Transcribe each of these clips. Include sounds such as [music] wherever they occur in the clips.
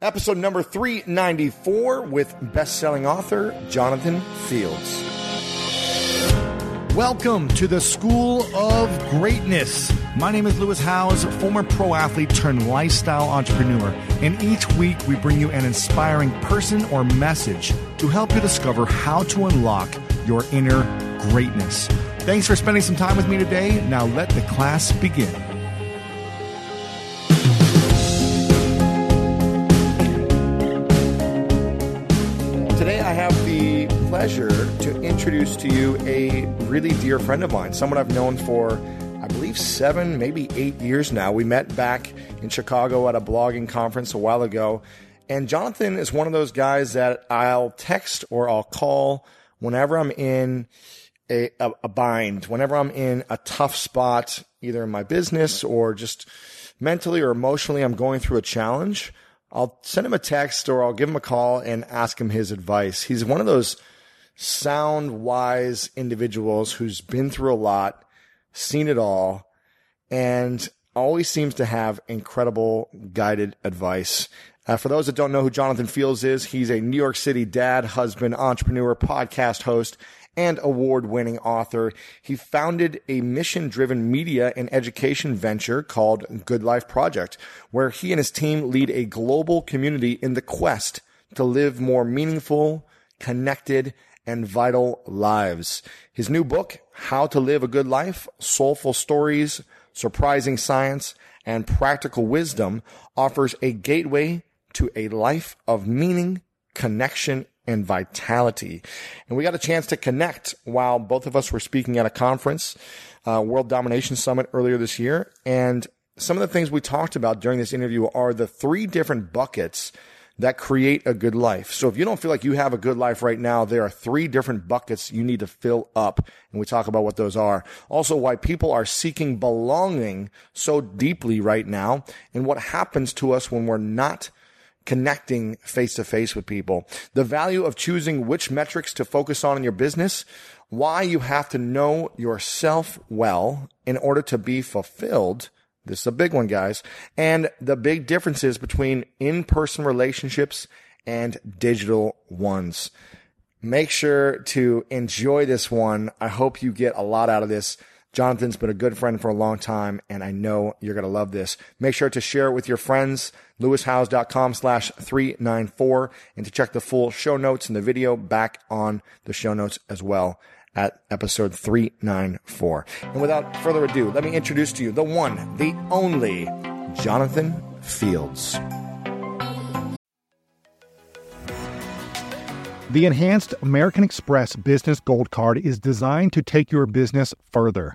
episode number 394 with best-selling author Jonathan Fields. Welcome to the School of Greatness. My name is Lewis Howes, former pro athlete turned lifestyle entrepreneur, and each week we bring you an inspiring person or message to help you discover how to unlock your inner greatness. Thanks for spending some time with me today. Now let the class begin. Pleasure to introduce to you a really dear friend of mine, someone I've known for, I believe, seven, maybe eight years now. We met back in Chicago at a blogging conference a while ago. And Jonathan is one of those guys that I'll text or I'll call whenever I'm in a, a, a bind, whenever I'm in a tough spot, either in my business or just mentally or emotionally, I'm going through a challenge. I'll send him a text or I'll give him a call and ask him his advice. He's one of those sound, wise individuals who's been through a lot, seen it all, and always seems to have incredible guided advice. Uh, for those that don't know who Jonathan Fields is, he's a New York City dad, husband, entrepreneur, podcast host, and award winning author. He founded a mission driven media and education venture called Good Life Project, where he and his team lead a global community in the quest to live more meaningful, connected, and vital lives. His new book, How to Live a Good Life, Soulful Stories, Surprising Science, and Practical Wisdom offers a gateway to a life of meaning, connection, and vitality. And we got a chance to connect while both of us were speaking at a conference, uh, World Domination Summit earlier this year. And some of the things we talked about during this interview are the three different buckets that create a good life. So if you don't feel like you have a good life right now, there are three different buckets you need to fill up. And we talk about what those are. Also why people are seeking belonging so deeply right now and what happens to us when we're not connecting face to face with people, the value of choosing which metrics to focus on in your business, why you have to know yourself well in order to be fulfilled. This is a big one, guys. And the big differences between in-person relationships and digital ones. Make sure to enjoy this one. I hope you get a lot out of this. Jonathan's been a good friend for a long time, and I know you're going to love this. Make sure to share it with your friends, lewishowes.com slash 394, and to check the full show notes and the video back on the show notes as well at episode 394. And without further ado, let me introduce to you the one, the only Jonathan Fields. The enhanced American Express Business Gold Card is designed to take your business further.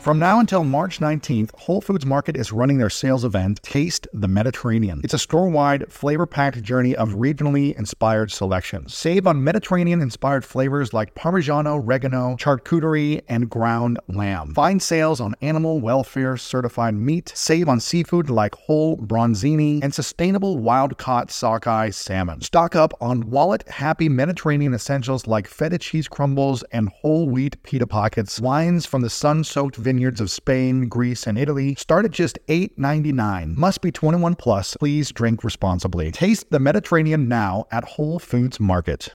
From now until March 19th, Whole Foods Market is running their sales event, Taste the Mediterranean. It's a store wide, flavor packed journey of regionally inspired selections. Save on Mediterranean inspired flavors like Parmigiano, Reggiano, charcuterie, and ground lamb. Find sales on animal welfare certified meat. Save on seafood like whole bronzini and sustainable wild caught sockeye salmon. Stock up on wallet happy Mediterranean essentials like feta cheese crumbles and whole wheat pita pockets. Wines from the sun soaked vineyards of Spain, Greece, and Italy start at just $8.99. Must be 21 plus. Please drink responsibly. Taste the Mediterranean now at Whole Foods Market.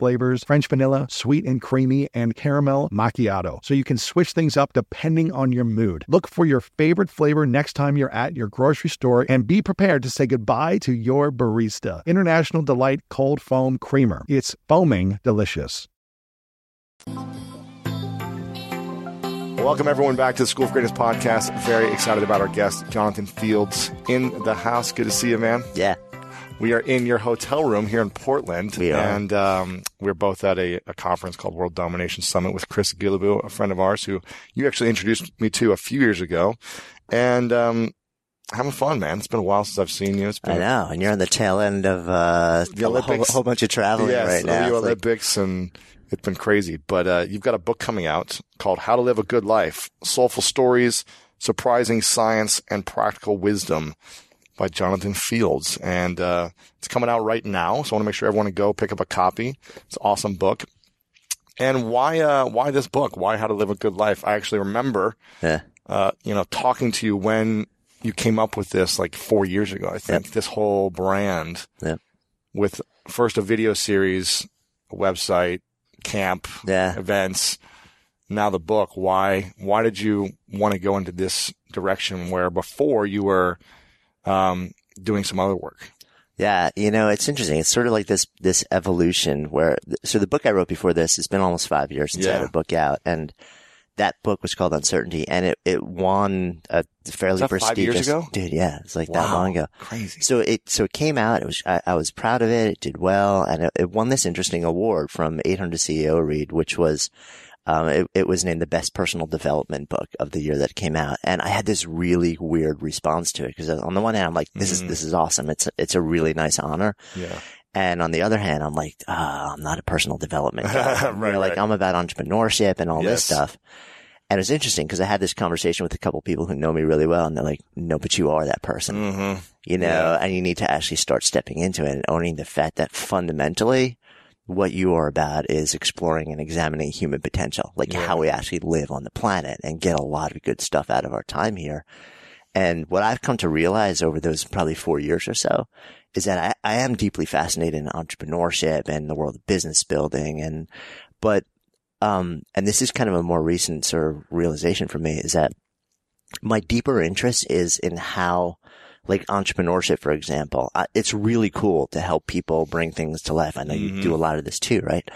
flavors French vanilla, sweet and creamy, and caramel macchiato. So you can switch things up depending on your mood. Look for your favorite flavor next time you're at your grocery store and be prepared to say goodbye to your barista. International Delight Cold Foam Creamer. It's foaming delicious. Welcome, everyone, back to the School of Greatness podcast. Very excited about our guest, Jonathan Fields, in the house. Good to see you, man. Yeah. We are in your hotel room here in Portland. We are. And um, we're both at a, a, conference called World Domination Summit with Chris Guillebeau, a friend of ours who you actually introduced me to a few years ago. And um, having fun, man. It's been a while since I've seen you. It's been I know. And you're on the tail end of uh, the Olympics. A whole, whole bunch of traveling yes, right now. The Olympics like... and it's been crazy. But uh, you've got a book coming out called How to Live a Good Life Soulful Stories, Surprising Science, and Practical Wisdom by Jonathan Fields. And uh, it's coming out right now. So I want to make sure everyone to go pick up a copy. It's an awesome book. And why, uh, why this book? Why How to Live a Good Life? I actually remember, yeah. uh, you know, talking to you when you came up with this like four years ago, I think, yep. this whole brand yep. with first a video series, a website, camp, yeah. events. Now the book. Why? Why did you want to go into this direction where before you were um, doing some other work? Yeah, you know, it's interesting. It's sort of like this this evolution where so the book I wrote before this, it's been almost five years since yeah. I had a book out, and that book was called Uncertainty, and it, it won a fairly prestigious. Dude, yeah, it's like wow. that long ago. Crazy. So it so it came out. It was I, I was proud of it. It did well, and it, it, won this interesting award from 800 CEO Read, which was. Um, it, it was named the best personal development book of the year that came out, and I had this really weird response to it because on the one hand I'm like, this mm-hmm. is this is awesome. It's it's a really nice honor. Yeah. And on the other hand, I'm like, oh, I'm not a personal development [laughs] guy. right, you know, like I'm about entrepreneurship and all yes. this stuff. And it's interesting because I had this conversation with a couple people who know me really well and they're like, no, but you are that person, mm-hmm. you know, yeah. and you need to actually start stepping into it and owning the fact that fundamentally what you are about is exploring and examining human potential, like yeah. how we actually live on the planet and get a lot of good stuff out of our time here. And what I've come to realize over those probably four years or so is that I, I am deeply fascinated in entrepreneurship and the world of business building. And, but um, and this is kind of a more recent sort of realization for me is that my deeper interest is in how, like entrepreneurship, for example, uh, it's really cool to help people bring things to life. I know mm-hmm. you do a lot of this too, right?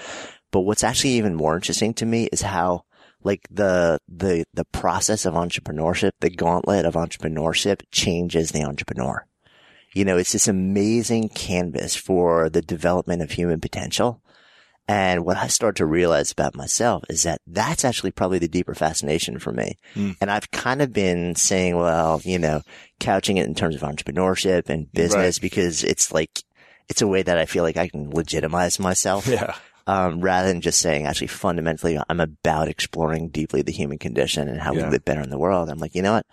But what's actually even more interesting to me is how, like the, the, the process of entrepreneurship, the gauntlet of entrepreneurship changes the entrepreneur. You know, it's this amazing canvas for the development of human potential and what I start to realize about myself is that that's actually probably the deeper fascination for me. Mm. And I've kind of been saying, well, you know, couching it in terms of entrepreneurship and business right. because it's like, it's a way that I feel like I can legitimize myself. Yeah. Um, rather than just saying actually fundamentally I'm about exploring deeply the human condition and how yeah. we live better in the world. I'm like, you know what?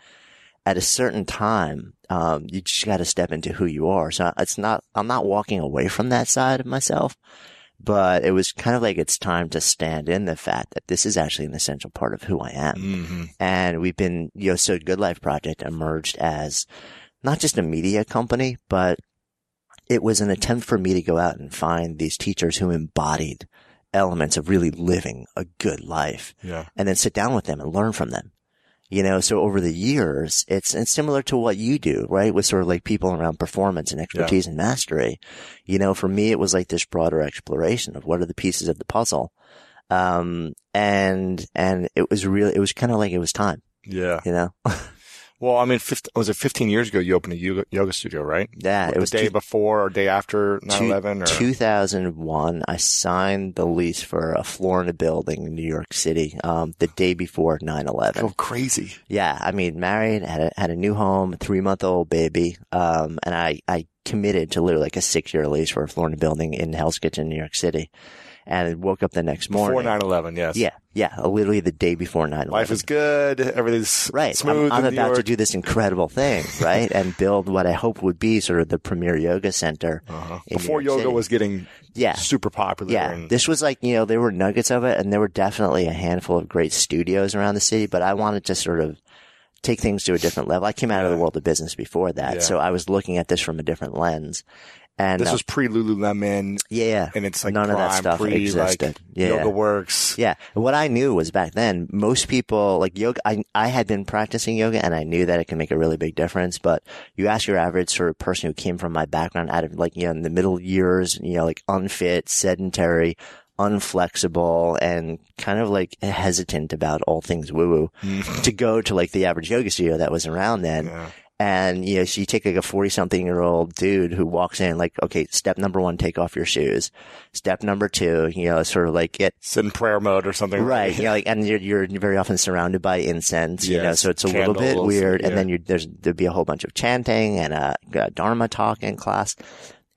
At a certain time, um, you just got to step into who you are. So it's not, I'm not walking away from that side of myself but it was kind of like it's time to stand in the fact that this is actually an essential part of who I am. Mm-hmm. And we've been, you know, so Good Life Project emerged as not just a media company, but it was an attempt for me to go out and find these teachers who embodied elements of really living a good life yeah. and then sit down with them and learn from them. You know, so over the years, it's, it's similar to what you do, right? With sort of like people around performance and expertise yeah. and mastery. You know, for me, it was like this broader exploration of what are the pieces of the puzzle. Um, and, and it was really, it was kind of like it was time. Yeah. You know? [laughs] Well, I mean, 15, was it 15 years ago you opened a yoga, yoga studio, right? Yeah. It was the day two, before or day after 9-11? Or? 2001, I signed the lease for a floor in a building in New York City, um, the day before 9-11. Oh, crazy. Yeah. I mean, married, had a, had a new home, three month old baby. Um, and I, I committed to literally like a six year lease for a floor in a building in Hell's Kitchen, New York City. And woke up the next Before morning. 9/11, yes. Yeah, yeah, literally the day before 9-11. Life is good. Everything's Right. smooth. I'm, I'm about to do this incredible thing, right? and build what I hope would be sort of the premier yoga center. Uh-huh. Before yoga City. was getting Yeah. super popular. Yeah, and- this was like, you know, there were nuggets of it and there were definitely a handful of great studios around the city, but I wanted to sort of take things to a different level. I came out of the world of business before that, Yeah. so I was looking at this from a different lens. And this uh, was pre Lululemon, yeah, and it's like none of that Prime, stuff pre existed. like yeah. Yoga Works. Yeah. What I knew was back then, most people like yoga, I, I had been practicing yoga and I knew that it can make a really big difference. But you ask your average sort of person who came from my background out of like, you know, in the middle years, you know, like unfit, sedentary, unflexible and kind of like hesitant about all things woo woo Mm-hmm. to go to like the average yoga studio that was around then. Yeah. And, you know, so you take like a 40 something year old dude who walks in like, okay, step number one, take off your shoes. Step number two, you know, sort of like get Sit in prayer mode or something. Right. You know, like, and you're, you're very often surrounded by incense, you know, so it's a little bit weird. yeah. And then you there's, there'd be a whole bunch of chanting and a, a Dharma talk in class.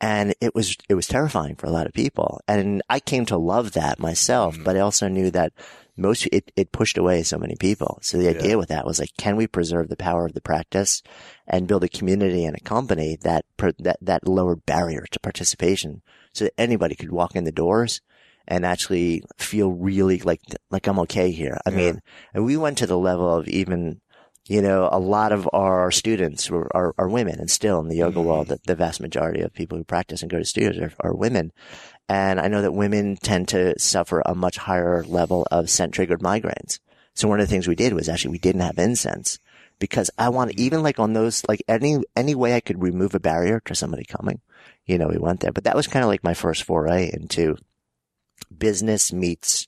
And it was, it was terrifying for a lot of people. And I came to love that myself, Mm. but I also knew that most, it, it pushed away so many people. So the idea with that was like, can we preserve the power of the practice and build a community and a company that, that, that lowered barriers to participation so that anybody could walk in the doors and actually feel really like like I'm okay here. I Yeah. mean, and we went to the level of even, you know, a lot of our students were, are, are women, and still in the yoga Mhm. world, the, the vast majority of people who practice and go to studios are, are women. And I know that women tend to suffer a much higher level of scent triggered migraines. So one of the things we did was actually we didn't have incense because I want even like on those like any any way I could remove a barrier to somebody coming, you know, we went there. But that was kind of like my first foray into business meets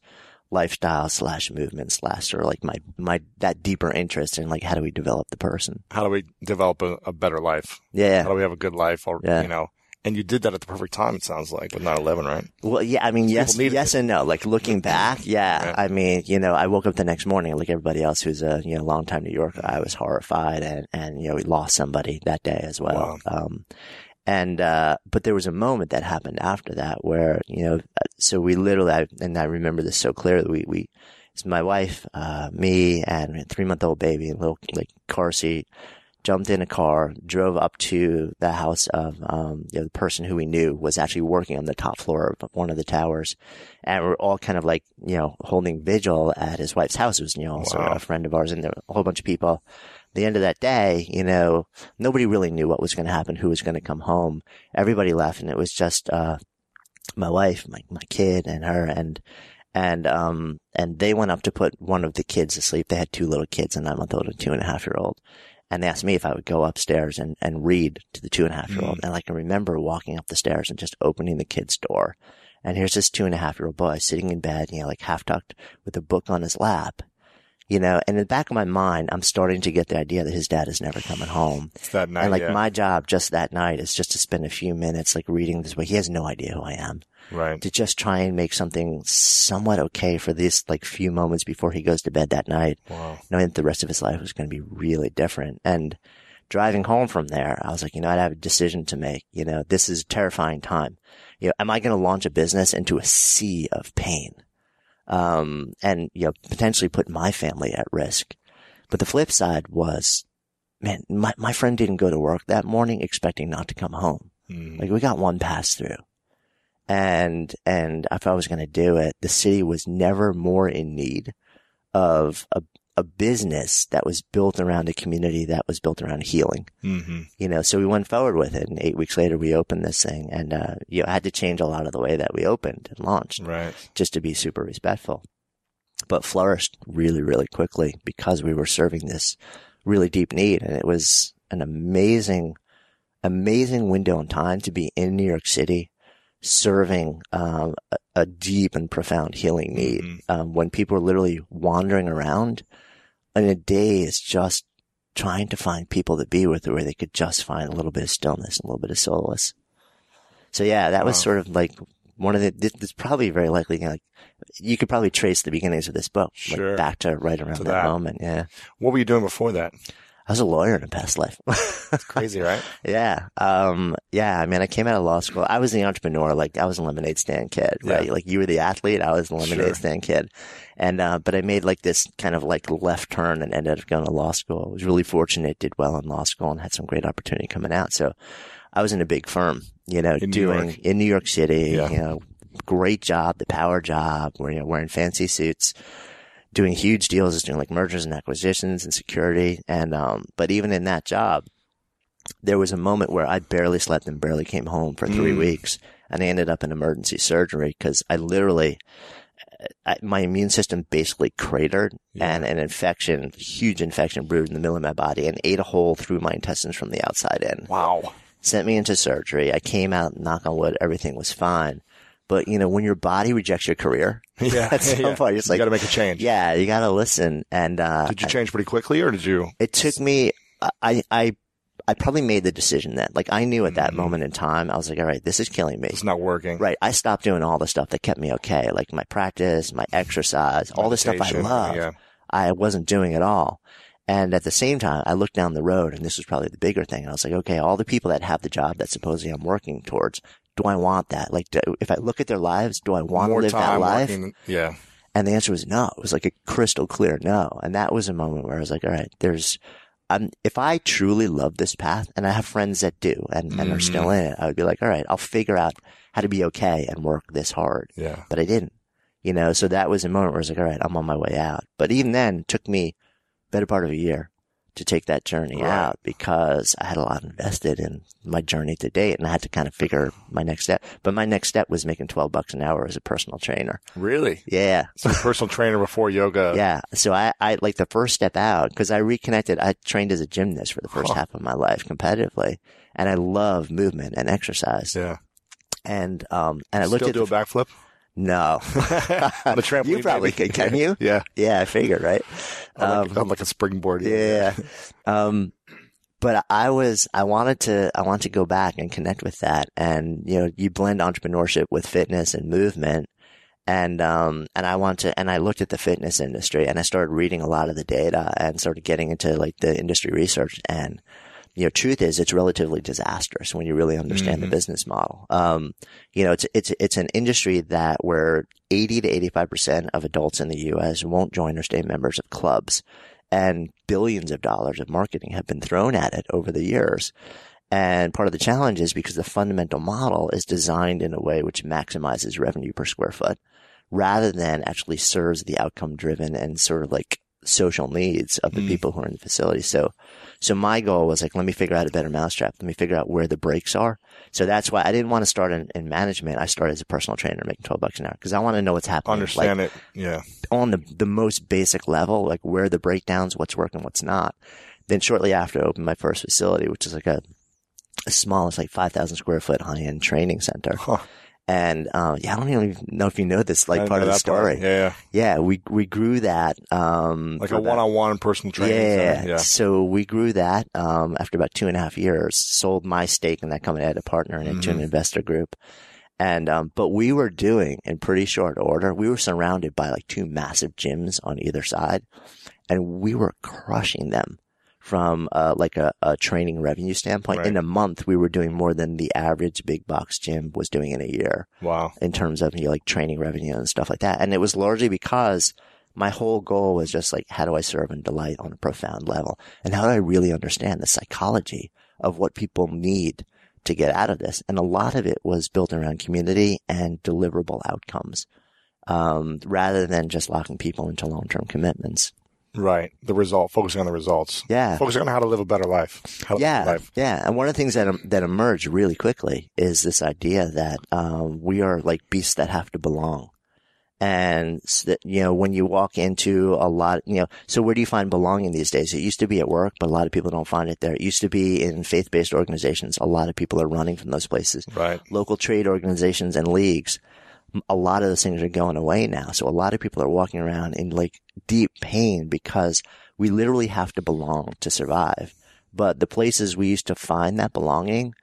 lifestyle slash movement slash or like my my that deeper interest in like how do we develop the person How do we develop a, a better life? Yeah. How do we have a good life? Or Yeah. you know, and you did that at the perfect time. It sounds like with 9/11, right? well yeah i mean yes yes and no like looking back yeah Yeah. i mean you know i woke up the next morning like everybody else who's a you know long time new yorker i was horrified and and you know we lost somebody that day as well um and uh but there was a moment that happened after that where you know so we literally I, and i remember this so clearly we we it's my wife uh me and a three month old baby in a little like car seat jumped in a car, drove up to the house of um, you know, the person who we knew was actually working on the top floor of one of the towers, and we're all kind of like you know holding vigil at his wife's house. It was you know also Wow. a friend of ours, and there were a whole bunch of people. The end of that day, you know, nobody really knew what was going to happen, who was going to come home. Everybody left, and it was just uh, my wife, my my kid, and her, and and um and they went up to put one of the kids to sleep. They had two little kids, a nine month old and two and a half year old. And they asked me if I would go upstairs and, and read to the two mm. and a half year old. And I can remember walking up the stairs and just opening the kid's door. And here's this two and a half year old boy sitting in bed, you know, like half tucked with a book on his lap. You know, and in the back of my mind, I'm starting to get the idea that his dad is never coming home. It's that night. and like yeah. my job just that night is just to spend a few minutes like reading this book. He has no idea who I am right. to just try and make something somewhat okay for this like few moments before he goes to bed that night, Wow. knowing that the rest of his life was going to be really different. And driving home from there, I was like, you know, I have a decision to make. You know, this is a terrifying time. You know, am I going to launch a business into a sea of pain? Um, and, you know, potentially put my family at risk. But the flip side was, man, my, my friend didn't go to work that morning expecting not to come home. Mm. Like we got one pass through. And, and if I was going to do it, the city was never more in need of a, a business that was built around a community that was built around healing, hmm you know, so we went forward with it. And eight weeks later, we opened this thing and, uh, you know, I had to change a lot of the way that we opened and launched Right. just to be super respectful, but flourished really, really quickly because we were serving this really deep need. And it was an amazing, amazing window in time to be in New York City serving um, a, a deep and profound healing need Mhm. um, when people are literally wandering around in a daze just trying to find people to be with where they could just find a little bit of stillness, and a little bit of solace. So yeah, that was sort of like one of the, this, this probably very likely, you know, like, you could probably trace the beginnings of this book Sure. like back to right around To that, that. moment. Yeah. What were you doing before that? I was a lawyer in a past life. That's crazy, right? [laughs] yeah. Um, yeah. I mean, I came out of law school. I was the entrepreneur. Like I was a lemonade stand kid, right? Yeah. Like you were the athlete. I was the lemonade Sure. stand kid. And, uh, but I made like this kind of like left turn and ended up going to law school. I was really fortunate, did well in law school and had some great opportunity coming out. So I was in a big firm, you know, In doing York. in New York City, Yeah. you know, great job, the power job, where, you know, wearing fancy suits doing huge deals, just doing like mergers and acquisitions and security. And, um, but even in that job, there was a moment where I barely slept and barely came home for three Mm. weeks. And I ended up in emergency surgery because I literally, I, my immune system basically cratered Yeah. and an infection, huge infection brewed in the middle of my body and ate a hole through my intestines from the outside in Wow. sent me into surgery. I came out, knock on wood, everything was fine. But you know, when your body rejects your career, [laughs] Yeah. at some yeah. point, it's you like, got to make a change. yeah, you gotta listen. And, uh, Did you change pretty quickly or did you? it took me, I, I, I probably made the decision then. Like I knew at that Mhm. moment in time, I was like, all right, this is killing me. It's not working. Right. I stopped doing all the stuff that kept me okay, like my practice, my exercise, all the stuff I love. Yeah. I wasn't doing at all. And at the same time, I looked down the road and this was probably the bigger thing. I was like, okay, all the people that have the job that supposedly I'm working towards, do I want that? Like, do, if I look at their lives, do I want to live that life? working- Yeah. And the answer was no. It was like a crystal clear no. And that was a moment where I was like, all right, there's, um, if I truly love this path and I have friends that do and, and are still in it, I would be like, all right, I'll figure out how to be okay and work this hard Yeah. but I didn't. You know, so that was a moment where I was like, all right, I'm on my way out. But even then, it took me better part of a year to take that journey Right. out because I had a lot invested in my journey to date and I had to kind of figure my next step. But my next step was making 12 bucks an hour as a personal trainer. Really? Yeah. So personal trainer before yoga. [laughs] Yeah. So I, I like the first step out because I reconnected. I trained as a gymnast for the first Huh. half of my life competitively and I love movement and exercise. Yeah. And, um, and I looked Still at do the, a backflip no, [laughs] on a [laughs] trampoline. you probably maybe? can, can you? Yeah. Yeah, I figured, right? On like, Um, on like a springboard. Yeah. Um, but I was, I wanted to, I wanted to go back and connect with that. And, you know, you blend entrepreneurship with fitness and movement. And, um, and I want to, and I looked at the fitness industry and I started reading a lot of the data and started getting into like the industry research. And, you know, truth is it's relatively disastrous when you really understand the Mhm. business model. Um, you know, it's, it's, it's an industry that where 80 to 85% of adults in the U.S. won't join or stay members of clubs and billions of dollars of marketing have been thrown at it over the years. And part of the challenge is because the fundamental model is designed in a way which maximizes revenue per square foot rather than actually serves the outcome driven and sort of like social needs of the Mm. people who are in the facility. So, so my goal was like, let me figure out a better mousetrap. Let me figure out where the breaks are. So that's why I didn't want to start in, in management. I started as a personal trainer making 12 bucks an hour because I want to know what's happening. Like, Understand it. Yeah. on the, the most basic level, like where are the breakdowns, what's working, what's not. Then shortly after I opened my first facility, which is like a, a small, it's like 5,000 square foot high end training center. Huh. And, um, yeah, I don't even know if you know this, like part of the story. Yeah. Yeah. we, we grew that, um, Like a one-on-one personal training. yeah. center. Yeah. So we grew that, um, after about two and a half years, sold my stake in that company. I had a partner in it to an Mhm. investor group. And, um, but we were doing in pretty short order, we were surrounded by like two massive gyms on either side and we were crushing them from, uh, like a, a training revenue standpoint. Right. In a month, we were doing more than the average big box gym was doing in a year Wow. in terms of you know, like training revenue and stuff like that. And it was largely because my whole goal was just like, how do I serve and delight on a profound level? And how do I really understand the psychology of what people need to get out of this? And a lot of it was built around community and deliverable outcomes. Um, rather than just locking people into long-term commitments. Right. The result. Focusing on the results. Yeah. Focusing on how to live a better life. How yeah, life. yeah. And one of the things that that emerged really quickly is this idea that um, we are like beasts that have to belong. And that, you know, when you walk into a lot, you know, so where do you find belonging these days? It used to be at work, but a lot of people don't find it there. It used to be in faith-based organizations. A lot of people are running from those places. Right. Local trade organizations and leagues. A lot of those things are going away now. So a lot of people are walking around in like deep pain because we literally have to belong to survive. But the places we used to find that belonging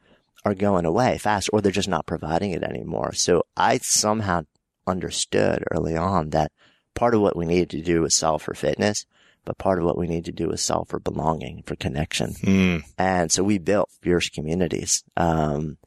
are going away fast or they're just not providing it anymore. So I somehow understood early on that part of what we needed to do was solve for fitness but part of what we need to do is solve for belonging, for connection. Mm. And so we built fierce communities. Um,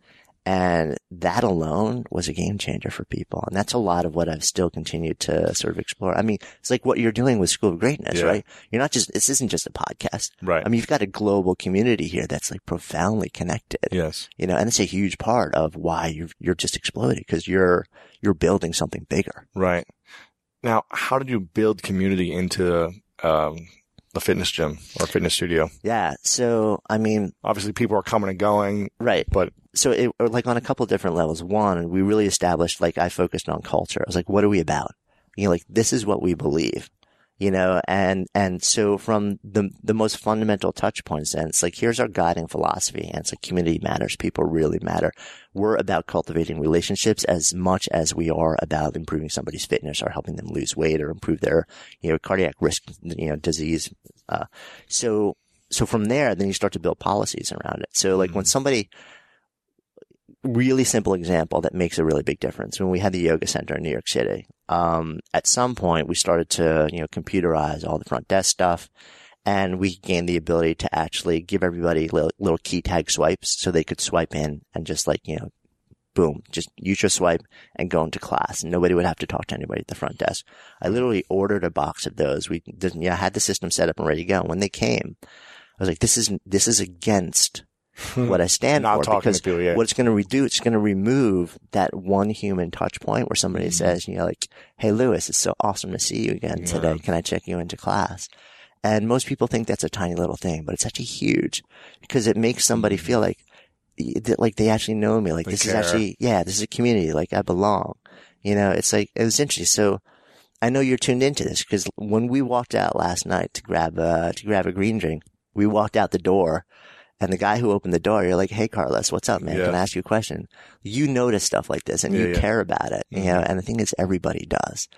and that alone was a game changer for people. And that's a lot of what I've still continued to sort of explore. I mean, it's like what you're doing with School of Greatness, Yeah. right? You're not just, this isn't just a podcast. Right. I mean, you've got a global community here that's like profoundly connected, yes. you know, and it's a huge part of why you're, you're just exploding because you're, you're building something bigger. Right. Now, how did you build community into um, the fitness gym or fitness studio? Yeah. So, I mean, Obviously, people are coming and going, right. but so it like on a couple different levels. One, we really established like I focused on culture. I was like, what are we about? You know, like this is what we believe. You know, and and so from the the most fundamental touch points, and it's like here's our guiding philosophy, and it's like community matters, people really matter. We're about cultivating relationships as much as we are about improving somebody's fitness or helping them lose weight or improve their you know cardiac risk, you know, disease. Uh, so so from there, then you start to build policies around it. So like when somebody really simple example that makes a really big difference. When we had the yoga center in New York City, um, at some point we started to, you know, computerize all the front desk stuff and we gained the ability to actually give everybody little, little key tag swipes so they could swipe in and just like, you know, boom, just use your swipe and go into class and nobody would have to talk to anybody at the front desk. I literally ordered a box of those. We didn't, yeah, had the system set up and ready to go. And When they came, I was like, this is, this is against what I stand Not for talking because people, yeah. what it's going to redo, it's going to remove that one human touch point where somebody Mm-hmm. says, you know, like, Hey, Lewis, it's so awesome to see you again today. Can I check you into class? And most people think that's a tiny little thing, but it's actually huge because it makes somebody feel like, like they actually know me. Like. They this care. is actually, yeah, this is a community. Like I belong. You know, it's like, it was interesting. So I know you're tuned into this because when we walked out last night to grab, uh, to grab a green drink, we walked out the door and the guy who opened the door, you're like, Hey, Carlos, what's up, man? Yeah. Can I ask you a question? You notice stuff like this and Yeah, you yeah. Mm-hmm. care about it, you know, and the thing is everybody does,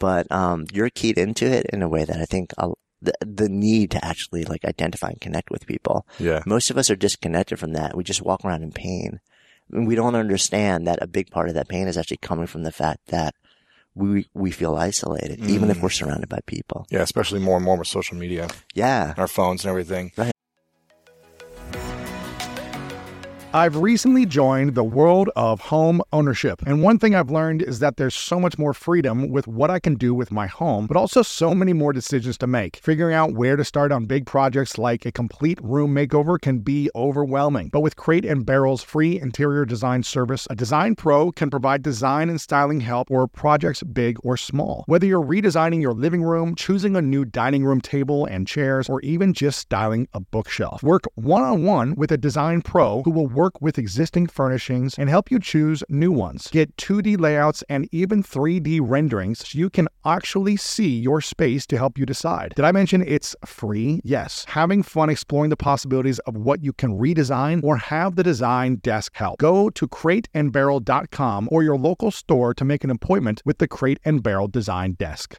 but, um, you're keyed into it in a way that I think i the, the need to actually like identify and connect with people. yeah. Most of us are disconnected from that. We just walk around in pain. And we don't understand that a big part of that pain is actually coming from the fact that we, we feel isolated, even if Mm. we're surrounded by people. Yeah, especially more and more with social media, Yeah. our phones and everything. I've recently joined the world of home ownership. And one thing I've learned is that there's so much more freedom with what I can do with my home, but also so many more decisions to make. Figuring out where to start on big projects like a complete room makeover can be overwhelming. But with Crate and Barrel's free interior design service, a design pro can provide design and styling help for projects big or small. Whether you're redesigning your living room, choosing a new dining room table and chairs, or even just styling a bookshelf, work one on one with a design pro who will work with existing furnishings and help you choose new ones. Get 2D layouts and even 3D renderings so you can actually see your space to help you decide. Did I mention it's free? Yes. Having fun exploring the possibilities of what you can redesign or have the design desk help. Go to crateandbarrel.com or your local store to make an appointment with the Crate and Barrel Design Desk.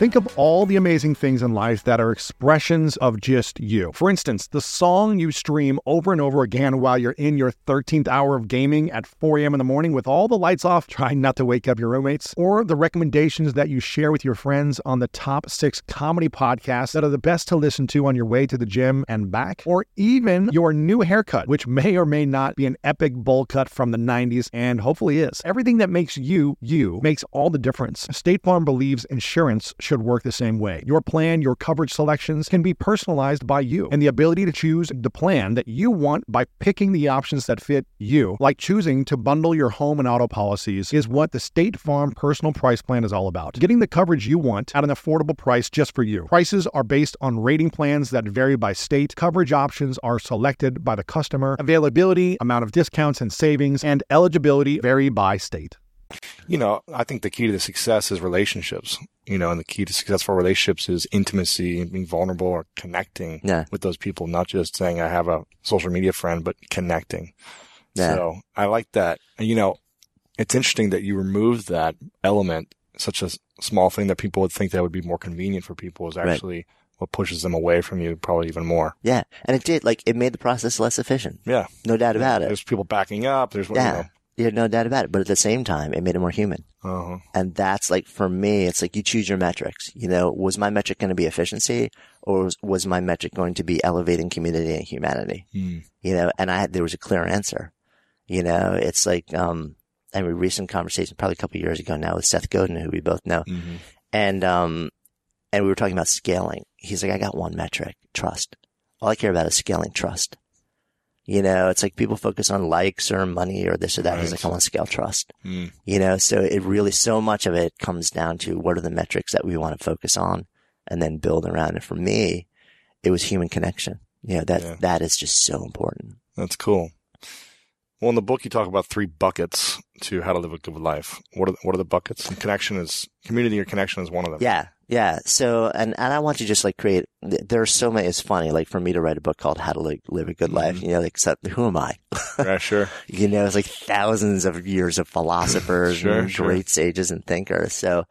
Think of all the amazing things in life that are expressions of just you. For instance, the song you stream over and over again while you're in your 13th hour of gaming at 4 a.m. in the morning with all the lights off, [laughs] trying not to wake up your roommates, or the recommendations that you share with your friends on the top six comedy podcasts that are the best to listen to on your way to the gym and back, or even your new haircut, which [laughs] may or may not be an epic bowl cut from the 90s and hopefully is. Everything that makes you, you, makes all the difference. State Farm believes insurance should work the same way. Your plan, your coverage selections can be personalized by you, and the ability to choose the plan that you want by picking the options that fit you, like choosing to bundle your home and auto policies, is what the State Farm Personal Price Plan is all about. Getting the coverage you want at an affordable price just for you. Prices are based on rating plans that vary by state. Coverage options are selected by the customer. Availability, amount of discounts and savings, and eligibility vary by state. You know, I think the key to the success is relationships. You know, and the key to successful relationships is intimacy and being vulnerable or connecting Yeah. with those people, not just saying I have a social media friend, but connecting. Yeah. So I like that. And you know, it's interesting that you removed that element, such a small thing that people would think that would be more convenient for people is Right. actually what pushes them away from you probably even more. Yeah. And it did, like, it made the process less efficient. Yeah. No doubt about it. There's people backing up. There's, Yeah. You had no doubt about it. But at the same time, it made it more human. uh-huh. And that's like, for me, it's like you choose your metrics. You know, was my metric going to be efficiency or was, was my metric going to be elevating community and humanity? Hmm. You know, and I had, there was a clear answer. You know, it's like, um, I mean, recent conversation, probably a couple years ago now with Seth Godin, who we both know. Mhm. And, um, and we were talking about scaling. He's like, I got one metric, trust. All I care about is scaling trust. You know, it's like people focus on likes or money or this or that. He's Right. like, I want to scale trust. Hmm. You know, so it really, so much of it comes down to what are the metrics that we want to focus on and then build around. And for me, it was human connection. You know, that, Yeah. that is just so important. That's cool. Well, in the book, you talk about three buckets to how to live a good life. What are, what are the buckets? And connection is community or connection is one of them. Yeah. Yeah. So, and, and I want to just like create, th- there are so many, it's funny, like for me to write a book called How to Live, Live a Good Life, Mm-hmm. you know, like, except who am I? [laughs] Yeah, sure. you know, it's like thousands of years of philosophers [laughs] Sure, and sure. great sages and thinkers. So,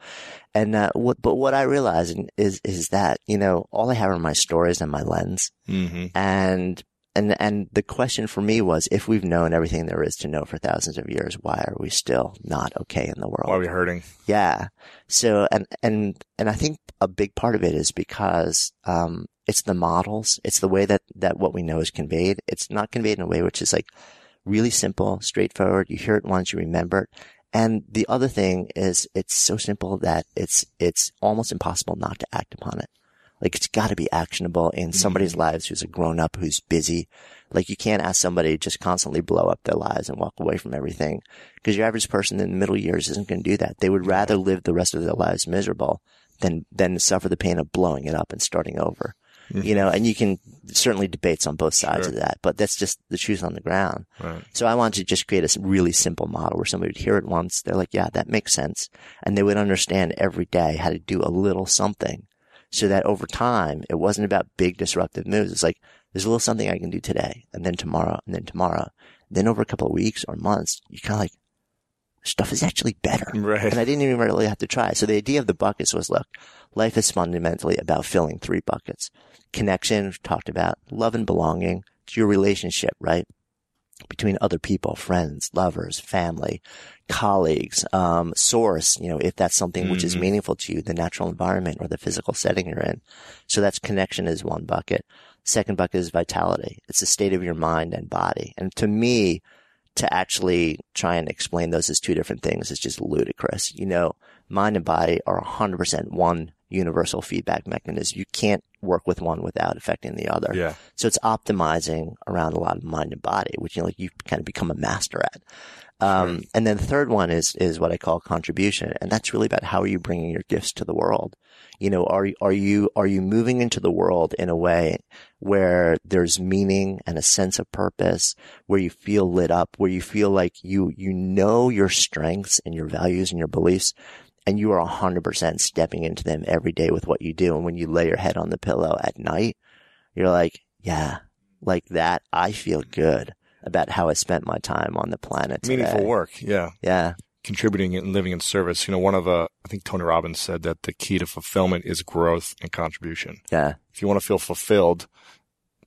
and, uh, what, but what I realize is, is that, you know, all I have are my stories and my lens. hmm And, and, and the question for me was, if we've known everything there is to know for thousands of years, why are we still not okay in the world? Why are we hurting? Yeah. So, and, and, and I think a big part of it is because, um, it's the models. It's the way that, that what we know is conveyed. It's not conveyed in a way which is like really simple, straightforward. You hear it once, you remember it. And the other thing is it's so simple that it's, it's almost impossible not to act upon it. Like it's got to be actionable in somebody's mm-hmm. lives who's a grown up, who's busy. Like you can't ask somebody to just constantly blow up their lives and walk away from everything because your average person in the middle years isn't going to do that. They would rather live the rest of their lives miserable than, than suffer the pain of blowing it up and starting over. You know, mm-hmm. and you can certainly debates on both sides Sure. of that, but that's just the truth on the ground. Right. So I wanted to just create a really simple model where somebody would hear it once. They're like, yeah, that makes sense. And they would understand every day how to do a little something so that over time, it wasn't about big disruptive moves. It's like, there's a little something I can do today and then tomorrow and then tomorrow. Then over a couple of weeks or months, you kind of like, stuff is actually better. Right. And I didn't even really have to try. So the idea of the buckets was, look, life is fundamentally about filling three buckets. Connection, we've talked about, love and belonging to your relationship, right? Between other people, friends, lovers, family, colleagues, um, source, you know, if that's something which is Mhm. meaningful to you, the natural environment or the physical setting you're in. So that's connection is one bucket. Second bucket is vitality. It's the state of your mind and body. And to me, to actually try and explain those as two different things is just ludicrous. You know, mind and body are 100% one universal feedback mechanism. You can't work with one without affecting the other. Yeah. So it's optimizing around a lot of mind and body, which you know, like you kind of become a master at. Um, and then the third one is, is what I call contribution. And that's really about how are you bringing your gifts to the world? You know, are, you are you, are you moving into the world in a way where there's meaning and a sense of purpose, where you feel lit up, where you feel like you, you know your strengths and your values and your beliefs and you are 100% stepping into them every day with what you do. And when you lay your head on the pillow at night, you're like, yeah, like that. I feel good about how I spent my time on the planet. Today. Meaningful work. Yeah. Yeah. Contributing and living in service. You know, one of, uh, I think Tony Robbins said that the key to fulfillment is growth and contribution. Yeah. If you want to feel fulfilled,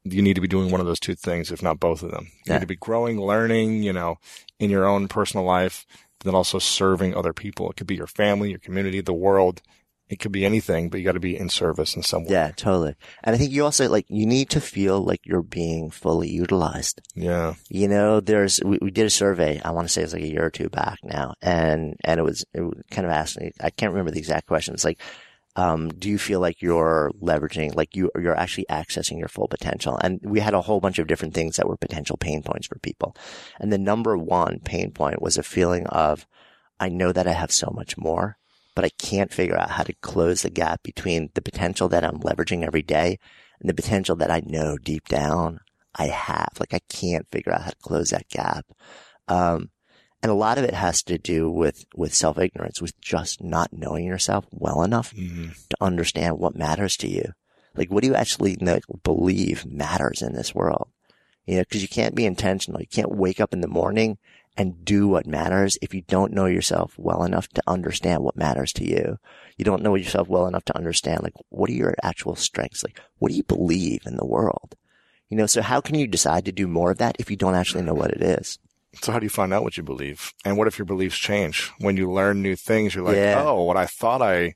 you need to be doing one of those two things, if not both of them. You Yeah. need to be growing, learning, you know, in your own personal life, but then also serving other people. It could be your family, your community, the world. It could be anything, but you got to be in service in some way. Yeah, totally. And I think you also like, you need to feel like you're being fully utilized. Yeah. You know, there's, we, we did a survey, I want to say it was like a year or two back now, and, and it was, it kind of asked me, I can't remember the exact question. It's like, um, do you feel like you're leveraging, like you, you're actually accessing your full potential? And we had a whole bunch of different things that were potential pain points for people. And the number one pain point was a feeling of, I know that I have so much more, but I can't figure out how to close the gap between the potential that I'm leveraging every day and the potential that I know deep down I have. Like I can't figure out how to close that gap. Um, and a lot of it has to do with, with self ignorance, with just not knowing yourself well enough Mm-hmm. to understand what matters to you. Like, what do you actually know, believe matters in this world? You know, cause you can't be intentional. You can't wake up in the morning and do what matters if you don't know yourself well enough to understand what matters to you. You don't know yourself well enough to understand, like, what are your actual strengths? Like, what do you believe in the world? You know, so how can you decide to do more of that if you don't actually know what it is? So how do you find out what you believe? And what if your beliefs change? When you learn new things, you're like, Yeah. oh, what I thought I,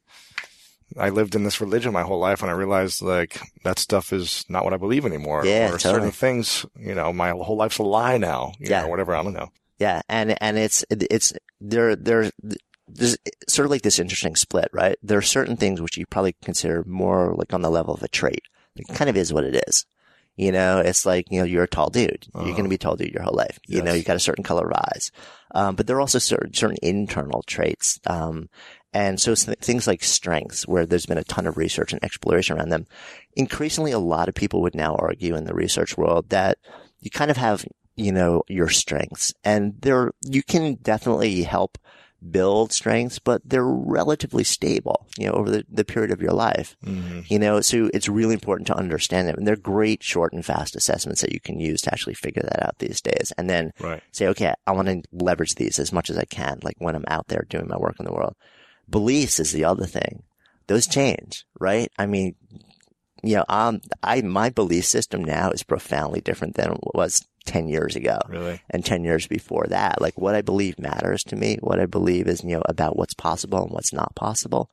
I lived in this religion my whole life and I realized like that stuff is not what I believe anymore. Yeah, or totally. certain things, you know, my whole life's a lie now, you Yeah. know, whatever. I don't know. Yeah, and and it's it's there there there's sort of like this interesting split, right? There are certain things which you probably consider more like on the level of a trait. It kind of is what it is. You know, it's like you know you're a tall dude. You're going to be a tall dude your whole life. You know, Yes. you got a certain color of eyes, um, but there are also certain certain internal traits. Um, and so th- things like strengths, where there's been a ton of research and exploration around them. Increasingly, a lot of people would now argue in the research world that you kind of have, you know, your strengths and there, you can definitely help build strengths, but they're relatively stable, you know, over the, the period of your life. Mm-hmm. You know, so it's really important to understand them. And they're great short and fast assessments that you can use to actually figure that out these days. And then Right. say, okay, I want to leverage these as much as I can, like when I'm out there doing my work in the world. Beliefs is the other thing. Those change, right? I mean, you know, um, I, my belief system now is profoundly different than it was 10 years ago Really? and 10 years before that. Like what I believe matters to me, what I believe is, you know, about what's possible and what's not possible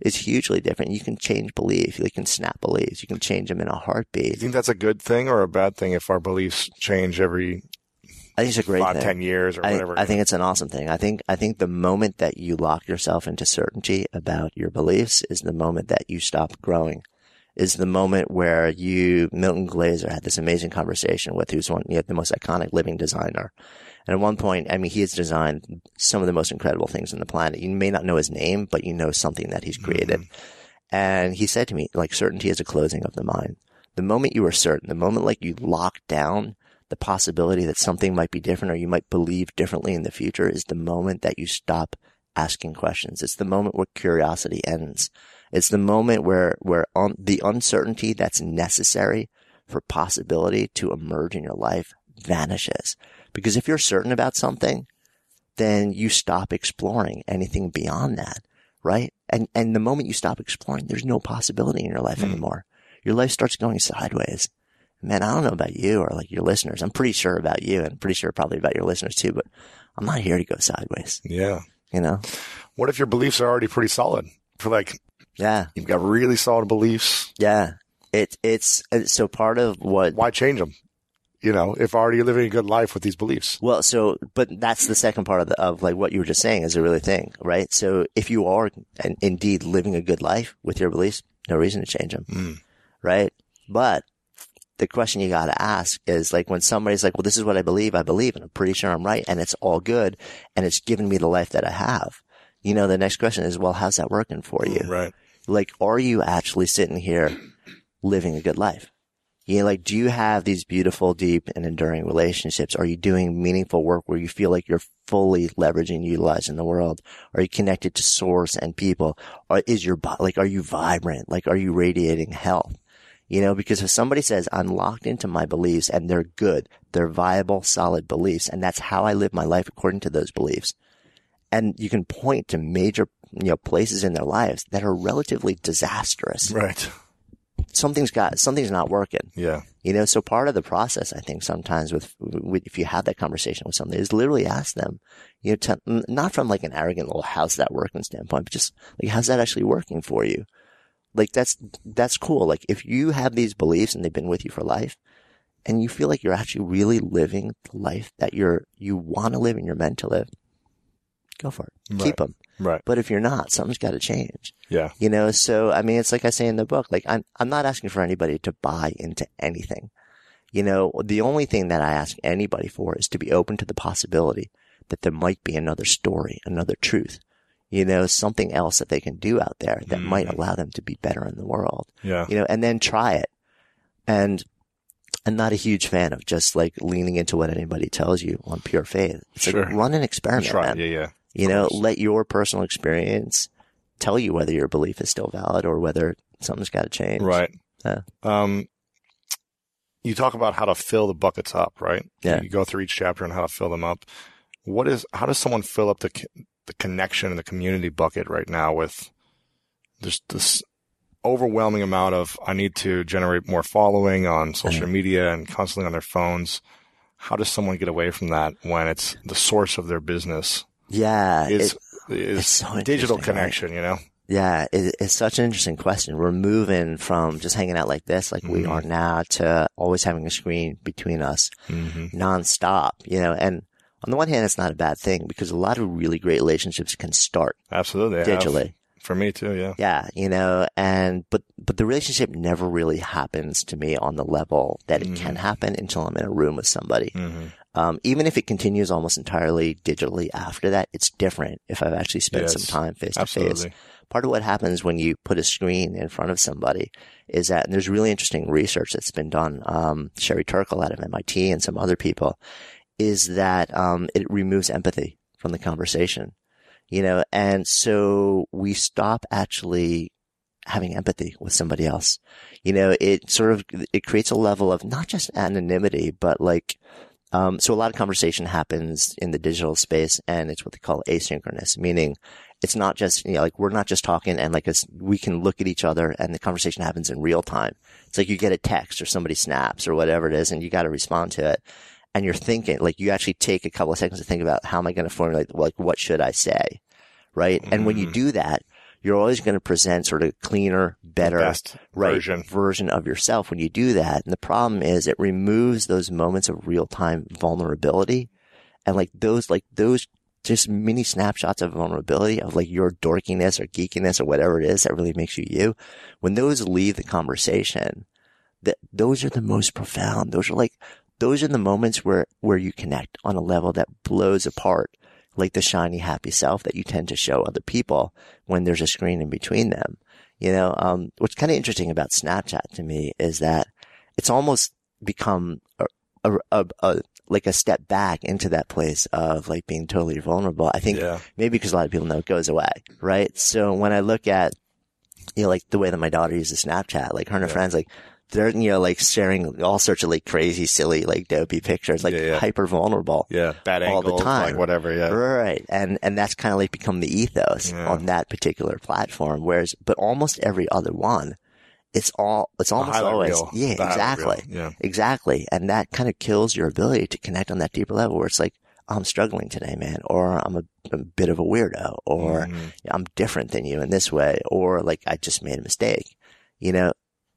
is hugely different. You can change beliefs. You can snap beliefs. You can change them in a heartbeat. Do you think that's a good thing or a bad thing if our beliefs change every I think it's a great five, thing. ten years or I, whatever? I think it's an awesome thing. I think I think the moment that you lock yourself into certainty about your beliefs is the moment that you stop growing. Is the moment where you Milton Glaser had this amazing conversation with who's one you know, the most iconic living designer. And at one point, I mean, he has designed some of the most incredible things on the planet. You may not know his name, but you know something that he's created. Mm-hmm. And he said to me, like, certainty is a closing of the mind. The moment you are certain, the moment like you lock down the possibility that something might be different or you might believe differently in the future is the moment that you stop asking questions. It's the moment where curiosity ends. It's the moment where, where on the uncertainty that's necessary for possibility to emerge in your life vanishes. Because if you're certain about something, then you stop exploring anything beyond that, right? And, and the moment you stop exploring, there's no possibility in your life hmm. anymore. Your life starts going sideways. Man, I don't know about you or like your listeners. I'm pretty sure about you and pretty sure probably about your listeners too, but I'm not here to go sideways, yeah. you know? What if your beliefs are already pretty solid? For like, Yeah. you've got really solid beliefs. Yeah. It, it's, it's so part of what Why change them? You know, if already you're living a good life with these beliefs. Well, so, but that's the second part of the, of like what you were just saying is a really thing, right? So if you are in- indeed living a good life with your beliefs, no reason to change them, Mm. right? But the question you got to ask is like when somebody's like, well, this is what I believe, I believe, and I'm pretty sure I'm right, and it's all good, and it's given me the life that I have. You know, the next question is, well, how's that working for you? Right. Like, are you actually sitting here living a good life? You know, like, do you have these beautiful, deep and enduring relationships? Are you doing meaningful work where you feel like you're fully leveraging, utilizing the world? Are you connected to source and people? Or is your like, are you vibrant? Like, are you radiating health? You know, because if somebody says, I'm locked into my beliefs and they're good, they're viable, solid beliefs, and that's how I live my life according to those beliefs. And you can point to major, you know, places in their lives that are relatively disastrous. Right. Something's got, something's not working. Yeah. You know, so part of the process, I think sometimes with, with if you have that conversation with somebody is literally ask them, you know, to, not from like an arrogant little how's that working standpoint, but just like, how's that actually working for you? Like that's, that's cool. Like if you have these beliefs and they've been with you for life and you feel like you're actually really living the life that you're, you want to live and you're meant to live, go for it. Right. Keep them. Right. But if you're not, something's got to change. Yeah. You know, so I mean, it's like I say in the book, like I'm, I'm not asking for anybody to buy into anything. You know, the only thing that I ask anybody for is to be open to the possibility that there might be another story, another truth, you know, something else that they can do out there that might Mhm. allow them to be better in the world, Yeah. you know, and then try it. And I'm not a huge fan of just like leaning into what anybody tells you on pure faith. It's Sure. like run an experiment, Try. man. Yeah. Yeah. You know, let your personal experience tell you whether your belief is still valid or whether something's got to change. Right. Yeah. Um, you talk about how to fill the buckets up, right? Yeah. You go through each chapter and how to fill them up. What is, how does someone fill up the, the connection and the community bucket right now with just this overwhelming amount of, I need to generate more following on social media and constantly on their phones. How does someone get away from that when it's the source of their business Yeah. is, it- is it's so digital interesting, right? connection, you know? yeah. It, it's such an interesting question. We're moving from just hanging out like this, like we Mhm. are now to always having a screen between us Mm-hmm. nonstop, you know, and on the one hand, it's not a bad thing because a lot of really great relationships can start Absolutely. Digitally. For me too. Yeah. Yeah, you know, and but but the relationship never really happens to me on the level that it can Mhm. happen until I'm in a room with somebody. Mm-hmm. Um, even if it continues almost entirely digitally after that, it's different if I've actually spent Yes, some time face to face. Part of what happens when you put a screen in front of somebody is that, and there's really interesting research that's been done, um, Sherry Turkle out of MIT and some other people, is that, um, it removes empathy from the conversation, you know, and so we stop actually having empathy with somebody else. You know, it sort of, it creates a level of not just anonymity, but like, um, so a lot of conversation happens in the digital space and it's what they call asynchronous, meaning it's not just, you know, like we're not just talking and like us, we can look at each other and the conversation happens in real time. It's like you get a text or somebody snaps or whatever it is and you got to respond to it. And you're thinking, like you actually take a couple of seconds to think about how am I going to formulate, like what should I say? Right. And when you Mhm. do that, you're always going to present sort of cleaner, better, right, version. version of yourself when you do that. And the problem is it removes those moments of real time vulnerability and like those, like those just mini snapshots of vulnerability of like your dorkiness or geekiness or whatever it is that really makes you you. When those leave the conversation, that those are the most profound. Those are like, those are the moments where, where you connect on a level that blows apart like the shiny, happy self that you tend to show other people when there's a screen in between them. You know, um, what's kind of interesting about Snapchat to me is that it's almost become a, a, a, a like a step back into that place of like being totally vulnerable. I think Yeah. maybe because a lot of people know it goes away, right? So when I look at, you know, like the way that my daughter uses Snapchat, like her and her Yeah. friends, like they're, you know, like sharing all sorts of like crazy, silly, like dopey pictures, like Yeah, yeah. hyper vulnerable. Yeah. Bad all the time. like whatever. Yeah. Right. And, and that's kind of like become the ethos Yeah. on that particular platform. Whereas, but almost every other one, it's all, it's almost always, reel. yeah, The exactly. Yeah. Exactly. And that kind of kills your ability to connect on that deeper level where it's like, I'm struggling today, man, or I'm a, a bit of a weirdo, or Mhm. I'm different than you in this way, or like I just made a mistake. You know,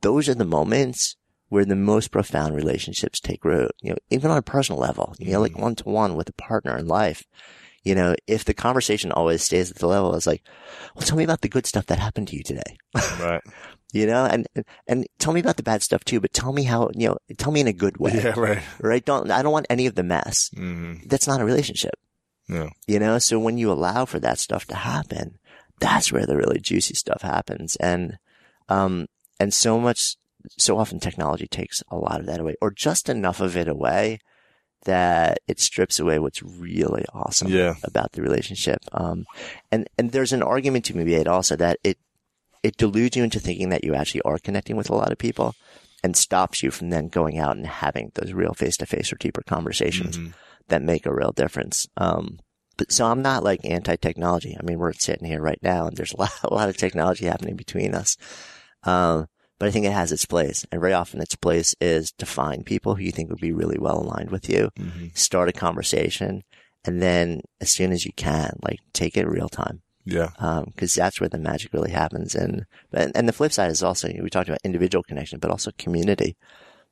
those are the moments where the most profound relationships take root. You know, even on a personal level, you know, like one to one with a partner in life. You know, if the conversation always stays at the level, it's like, well, tell me about the good stuff that happened to you today. Right. [laughs] You know, and, and, tell me about the bad stuff too, but tell me how, you know, tell me in a good way. Yeah. Right. Right? Don't, I don't want any of the mess. hmm That's not a relationship. No. You know, so when you allow for that stuff to happen, that's where the really juicy stuff happens. And, um, and so much, so often technology takes a lot of that away or just enough of it away that it strips away what's really awesome Yeah. about the relationship. Um, and, and there's an argument to be made also that it, it deludes you into thinking that you actually are connecting with a lot of people and stops you from then going out and having those real face to face or deeper conversations Mhm. that make a real difference. Um, but so I'm not like anti-technology. I mean, we're sitting here right now and there's a lot, [laughs] a lot of technology happening between us. Um, but I think it has its place and very often its place is to find people who you think would be really well aligned with you, Mhm. start a conversation and then as soon as you can, like take it real time. Yeah. Um, cause that's where the magic really happens. And, and, and the flip side is also, you know, we talked about individual connection, but also community,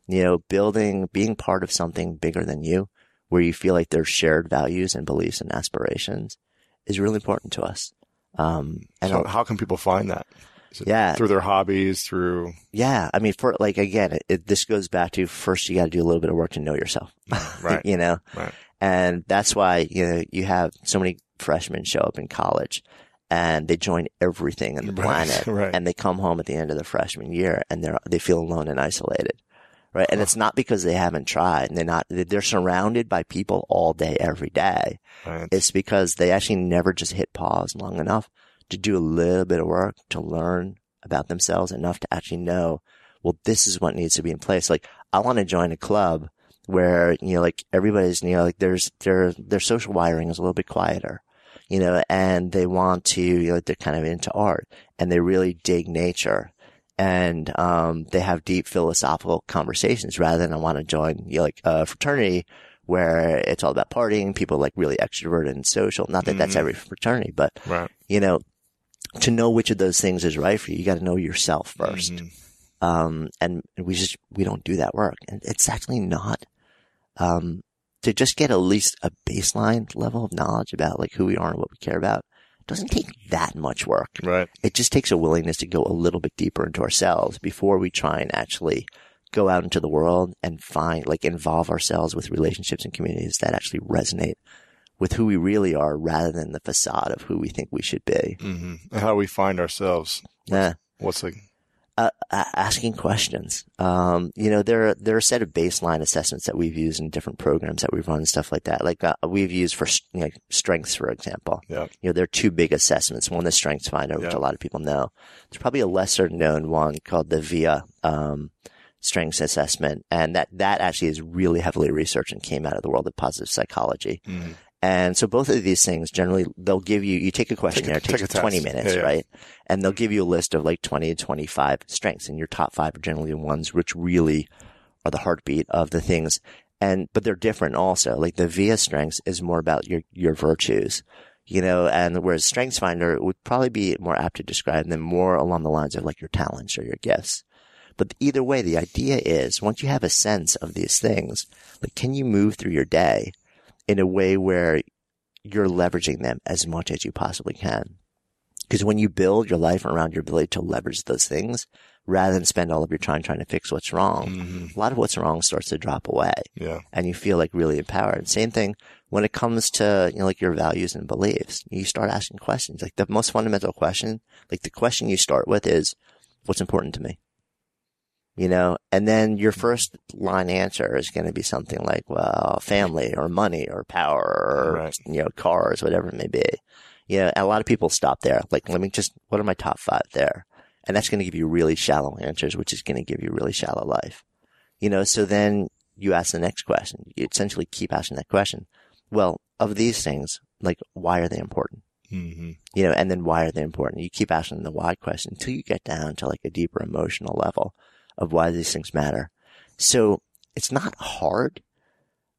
you know, building, being part of something bigger than you where you feel like there's shared values and beliefs and aspirations is really important to us. Um, and So I'll- how can people find that? Yeah. Through their hobbies, through yeah, I mean, for like, again, it, it, this goes back to first you got to do a little bit of work to know yourself. [laughs] right. you know, Right. and that's why you know you have so many freshmen show up in college and they join everything on the Right, planet [laughs] right. and they come home at the end of the freshman year and they're they feel alone and isolated right and it's not because they haven't tried and they're not they're surrounded by people all day every day Right. it's because they actually never just hit pause long enough to do a little bit of work to learn about themselves enough to actually know, well, this is what needs to be in place. Like, I want to join a club where, you know, like everybody's, you know, like there's, their, their social wiring is a little bit quieter, you know, and they want to, you know, they're kind of into art and they really dig nature. And, um, they have deep philosophical conversations rather than I want to join, you know, like a fraternity where it's all about partying, people like really extroverted and social. Not that that's Mhm. every fraternity, but Right. you know, to know which of those things is right for you, you got to know yourself 1st Mhm. Um, and we just, we don't do that work. And it's actually not, um, to just get at least a baseline level of knowledge about like who we are and what we care about doesn't take that much work. Right. It just takes a willingness to go a little bit deeper into ourselves before we try and actually go out into the world and find, like, involve ourselves with relationships and communities that actually resonate with who we really are rather than the facade of who we think we should be. hmm How do we find ourselves? Yeah. What's the uh, asking questions. Um, you know, there are, there are a set of baseline assessments that we've used in different programs that we've run and stuff like that. Like uh, we've used for you know, strengths, for example. yeah? You know, there are two big assessments. One, the Strengths Finder, which Yeah. a lot of people know. There's probably a lesser known one called the VIA um, Strengths Assessment, and that that actually is really heavily researched and came out of the world of positive psychology. Mhm. And so both of these things generally, they'll give you, you take a questionnaire, take it takes a 20 minutes, Yeah, yeah. right? And they'll give you a list of like 20 to 25 strengths and your top five are generally the ones which really are the heartbeat of the things. And, but they're different also. Like the VIA strengths is more about your, your virtues, you know, and whereas Strengths Finder would probably be more apt to describe them more along the lines of like your talents or your gifts. But either way, the idea is once you have a sense of these things, like can you move through your day in a way where you're leveraging them as much as you possibly can? Because when you build your life around your ability to leverage those things, rather than spend all of your time trying to fix what's wrong, Mhm. a lot of what's wrong starts to drop away Yeah. and you feel like really empowered. Same thing when it comes to, you know, like your values and beliefs. You start asking questions. Like the most fundamental question, like the question you start with is, what's important to me? You know, and then your first line answer is going to be something like, well, family or money or power or, Right. you know, cars, whatever it may be. You know, a lot of people stop there. Like, let me just, what are my top five there? And that's going to give you really shallow answers, which is going to give you really shallow life. You know, so then you ask the next question. You essentially keep asking that question. Well, of these things, like, why are they important? hmm You know, and then why are they important? You keep asking the why question until you get down to like a deeper emotional level of why these things matter. So it's not hard,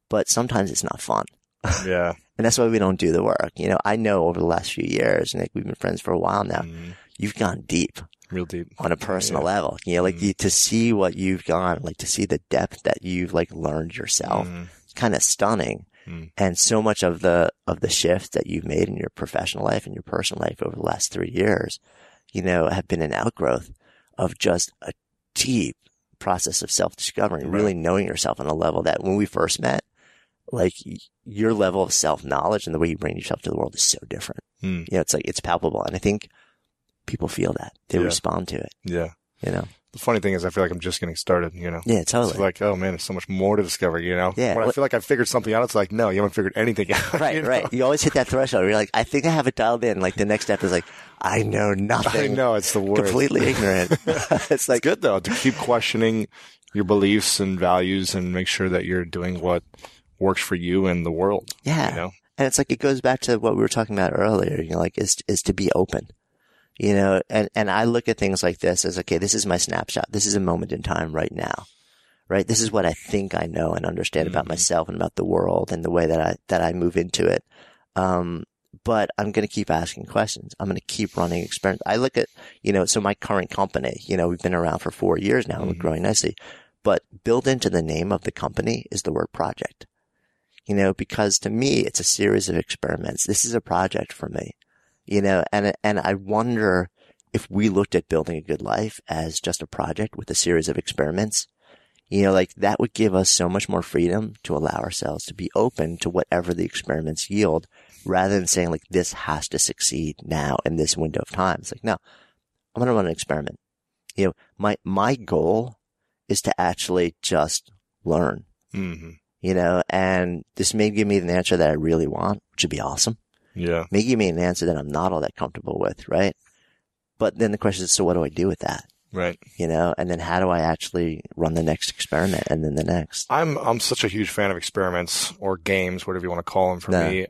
but sometimes it's not fun. [laughs] Yeah. And that's why we don't do the work. You know, I know over the last few years, Nick, we've been friends for a while now. Mhm. You've gone deep Real deep. on a personal Yeah. level. You know, like Mhm. you, to see what you've gone, like to see the depth that you've like learned yourself. Mhm. It's kind of stunning. Mm. And so much of the, of the shift that you've made in your professional life and your personal life over the last three years, you know, have been an outgrowth of just a deep process of self discovery, Right. really knowing yourself on a level that when we first met, like your level of self knowledge and the way you bring yourself to the world is so different. Mm. You know, it's like, it's palpable. And I think people feel that they Yeah. respond to it, Yeah. you know? The funny thing is, I feel like I'm just getting started. You know. Yeah, It's totally. like, oh man, there's so much more to discover, you know? Yeah, When I feel like I figured something out, it's like, no, you haven't figured anything out. [laughs] Right, you know? right. You always hit that threshold. Where you're like, I think I have it dialed in. Like the next step is like, I know nothing. I know, it's the worst. Completely [laughs] ignorant. it's [laughs] It's like, good though, to keep questioning your beliefs and values and make sure that you're doing what works for you and the world. yeah. You know? And it's like, it goes back to what we were talking about earlier, you know, like is, is to be open, you know, and, and I look at things like this as, okay, this is my snapshot. This is a moment in time right now, right? This is what I think I know and understand about Mhm. myself and about the world and the way that I, that I move into it. Um, but I'm going to keep asking questions. I'm going to keep running experiments. I look at, you know, so my current company, you know, we've been around for four years now and we're growing nicely, but built into the name of the company is the word project. you know, because to me, it's a series of experiments. This is a project for me, you know, and, and I wonder if we looked at building a good life as just a project with a series of experiments, you know, like that would give us so much more freedom to allow ourselves to be open to whatever the experiments yield rather than saying like this has to succeed now in this window of time. It's like, no, I'm going to run an experiment. You know, my, my goal is to actually just learn, Mm-hmm. you know, and this may give me the answer that I really want, which would be awesome. Yeah. Maybe give me an answer that I'm not all that comfortable with, right? But then the question is, so what do I do with that? Right. You know, and then how do I actually run the next experiment and then the next? I'm I'm such a huge fan of experiments or games, whatever you want to call them. For Yeah. me,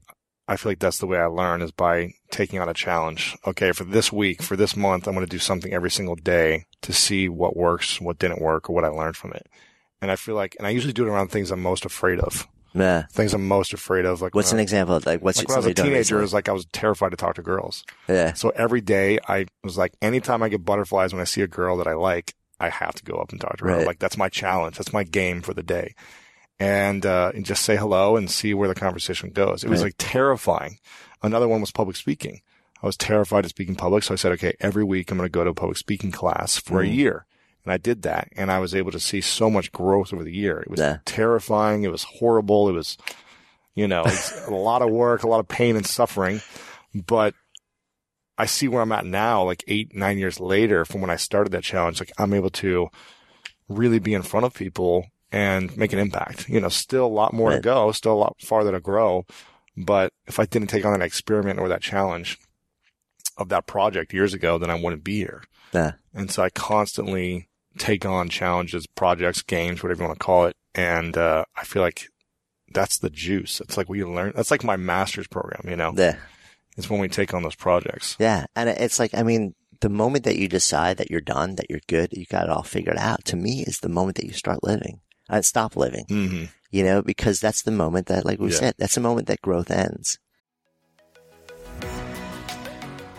I feel like that's the way I learn is by taking on a challenge. Okay, for this week, for this month, I'm going to do something every single day to see what works, what didn't work, or what I learned from it. And I feel like, and I usually do it around things I'm most afraid of. Yeah. Things I'm most afraid of. Like What's an I- example? Like what's like when I was a teenager, it was like I was terrified to talk to girls. Yeah. So every day I was like, anytime I get butterflies when I see a girl that I like, I have to go up and talk to her. Right. Like that's my challenge. That's my game for the day. And, uh, and just say hello and see where the conversation goes. It was Right. like terrifying. Another one was public speaking. I was terrified to speak in public. So I said, okay, every week I'm going to go to a public speaking class for a Mhm. year. And I did that and I was able to see so much growth over the year. It was Yeah. terrifying. It was horrible. It was, you know, it's [laughs] a lot of work, a lot of pain and suffering, but I see where I'm at now, like eight, nine years later from when I started that challenge. Like I'm able to really be in front of people and make an impact. You know, still a lot more to go, still a lot farther to grow. But if I didn't take on that experiment or that challenge of that project years ago, then I wouldn't be here. Yeah. And so I constantly take on challenges, projects, games, whatever you want to call it. And, uh, I feel like that's the juice. It's like we learn. That's like my master's program, you know, Yeah. it's when we take on those projects. Yeah. And it's like, I mean, the moment that you decide that you're done, that you're good, you got it all figured out, to me is the moment that you start living. Uh, stop living, Mm-hmm. you know, because that's the moment that, like we Yeah. said, that's the moment that growth ends.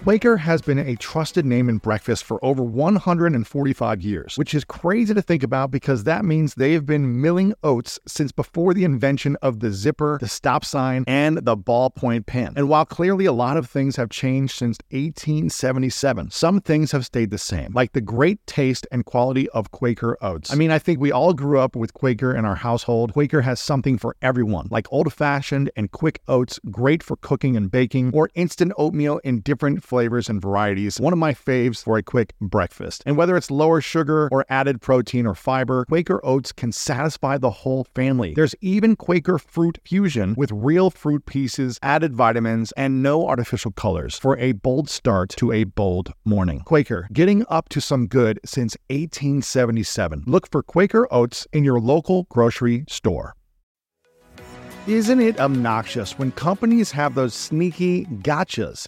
Quaker has been a trusted name in breakfast for over 145 years, which is crazy to think about because that means they have been milling oats since before the invention of the zipper, the stop sign, and the ballpoint pen. And while clearly a lot of things have changed since 1877, some things have stayed the same, like the great taste and quality of Quaker oats. I mean, I think we all grew up with Quaker in our household. Quaker has something for everyone, like old fashioned and quick oats, great for cooking and baking, or instant oatmeal in different flavors and varieties. One of my faves for a quick breakfast. And whether it's lower sugar or added protein or fiber, Quaker oats can satisfy the whole family. There's even Quaker fruit fusion with real fruit pieces, added vitamins, and no artificial colors for a bold start to a bold morning. Quaker, getting up to some good since 1877. Look for Quaker oats in your local grocery store. Isn't it obnoxious when companies have those sneaky gotchas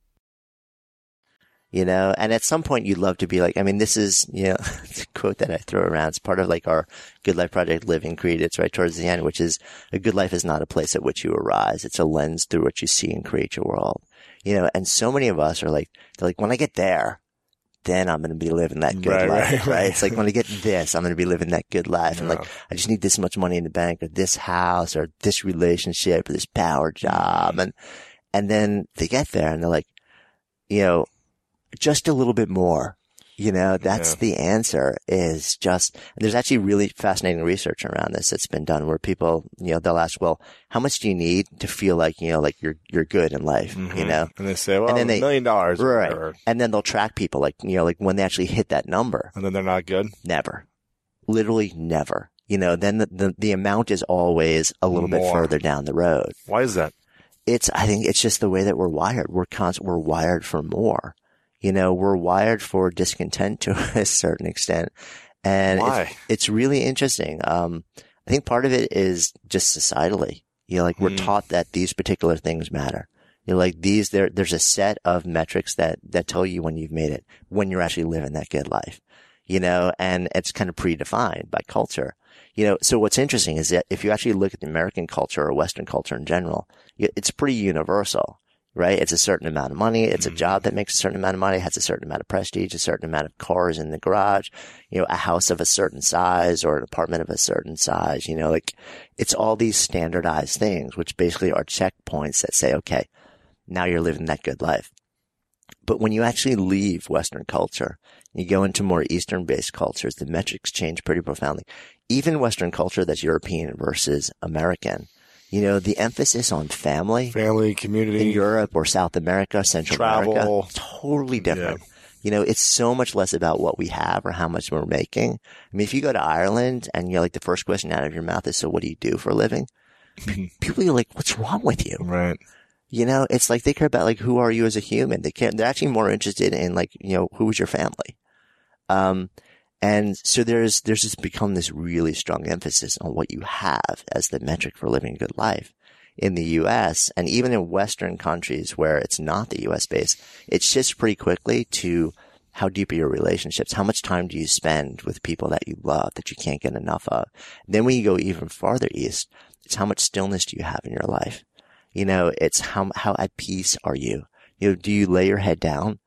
You know, and at some point you'd love to be like, I mean, this is, you know, [laughs] it's a quote that I throw around. It's part of like our Good Life Project Living Creed. It's right towards the end, which is a good life is not a place at which you arise. It's a lens through which you see and create your world. You know, and so many of us are like, they're like, when I get there, then I'm going to be living that good Right, life, right, right, right. It's like when I get this, I'm going to be living that good life. And like, I just need this much money in the bank or this house or this relationship or this power job. Mm-hmm. And, and then they get there and they're like, you know, just a little bit more. You know, that's Yeah. the answer is just, and there's actually really fascinating research around this that's been done where people, you know, they'll ask, well, how much do you need to feel like, you know, like you're, you're good in life, you Mhm. know? and they say, well, And then a they- million dollars, Right. whatever. And then they'll track people like, you know, like when they actually hit that number, and then they're not good. never, literally never. you know, then the, the, the amount is always a little bit further down the road. Why is that? It's, I think it's just the way that we're wired. We're constant, we're wired for more. You know, we're wired for discontent to [laughs] a certain extent. And it's, it's really interesting. Um, I think part of it is just societally. You know, like we're Hmm. taught that these particular things matter. You know, like these, there, there's a set of metrics that, that tell you when you've made it, when you're actually living that good life, you know, and it's kind of predefined by culture. You know, so what's interesting is that if you actually look at the American culture or Western culture in general, it's pretty universal, right? It's a certain amount of money. It's a Mhm. job that makes a certain amount of money, has a certain amount of prestige, a certain amount of cars in the garage, you know, a house of a certain size or an apartment of a certain size, you know, like it's all these standardized things, which basically are checkpoints that say, okay, now you're living that good life. But when you actually leave Western culture, you go into more Eastern based cultures, the metrics change pretty profoundly. Even Western culture that's European versus American, you know, the emphasis on family Family, community in Europe or South America, Central Travel. America, totally different. You know, it's so much less about what we have or how much we're making. I mean, if you go to Ireland and you're like the first question out of your mouth is, so what do you do for a living? [laughs] People are like, what's wrong with you? right? You know, it's like they care about like, who are you as a human? They care, they're actually more interested in like, you know, who is your family? Um, and so there's, there's just become this really strong emphasis on what you have as the metric for living a good life in the US and even in Western countries where it's not the US base, it shifts pretty quickly to how deep are your relationships? How much time do you spend with people that you love that you can't get enough of? Then when you go even farther east, it's how much stillness do you have in your life? You know, it's how, how at peace are you? You know, do you lay your head down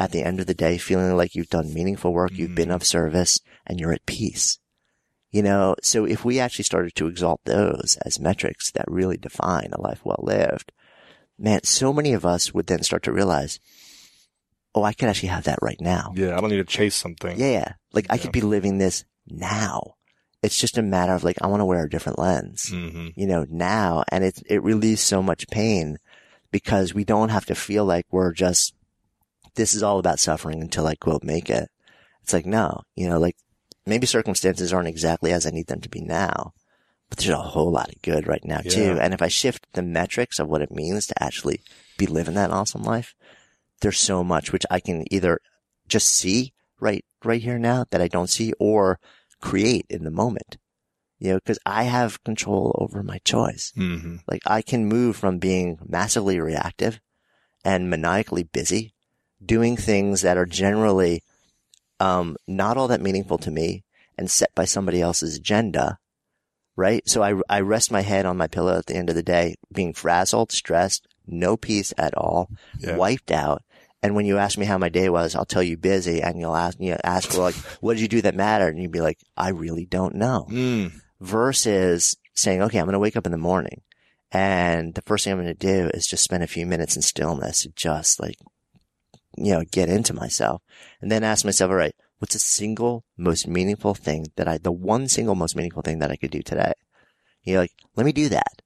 at the end of the day feeling like you've done meaningful work, you've been of service and you're at peace? You know, so if we actually started to exalt those as metrics that really define a life well lived, man, so many of us would then start to realize, oh, I can actually have that right now. Yeah, I don't need to chase something. Yeah. Like I could be living this now. It's just a matter of like, I want to wear a different lens, hmm you know, now. And it, it relieves so much pain because we don't have to feel like we're just, this is all about suffering until I quote make it. It's like, no, you know, like maybe circumstances aren't exactly as I need them to be now, but there's a whole lot of good right now too. And if I shift the metrics of what it means to actually be living that awesome life, there's so much which I can either just see right, right here now that I don't see or create in the moment. You know, cause I have control over my choice. hmm Like I can move from being massively reactive and maniacally busy, doing things that are generally, um, not all that meaningful to me and set by somebody else's agenda. Right. So I, I rest my head on my pillow at the end of the day, being frazzled, stressed, no peace at all, Yeah. wiped out. And when you ask me how my day was, I'll tell you busy and you'll ask, you know, ask for like, what did you do that mattered? And you'd be like, I really don't know Mm. versus saying, okay, I'm going to wake up in the morning and the first thing I'm going to do is just spend a few minutes in stillness, just like, you know, get into myself and then ask myself, all right, what's the single most meaningful thing that I, the one single most meaningful thing that I could do today? You know, like, let me do that.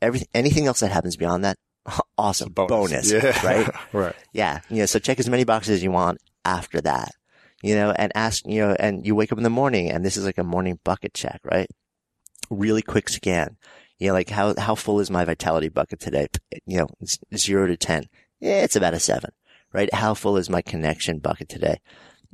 Everything, anything else that happens beyond that, [laughs] awesome. Bonus. Yeah. [laughs] Right. [laughs] right. Yeah. You know, so check as many boxes as you want after that, you know, and ask, you know, and you wake up in the morning and this is like a morning bucket check, right? Really quick scan. You know, like how, how full is my vitality bucket today? You know, zero to 10. Yeah, it's about a seven, right? How full is my connection bucket today?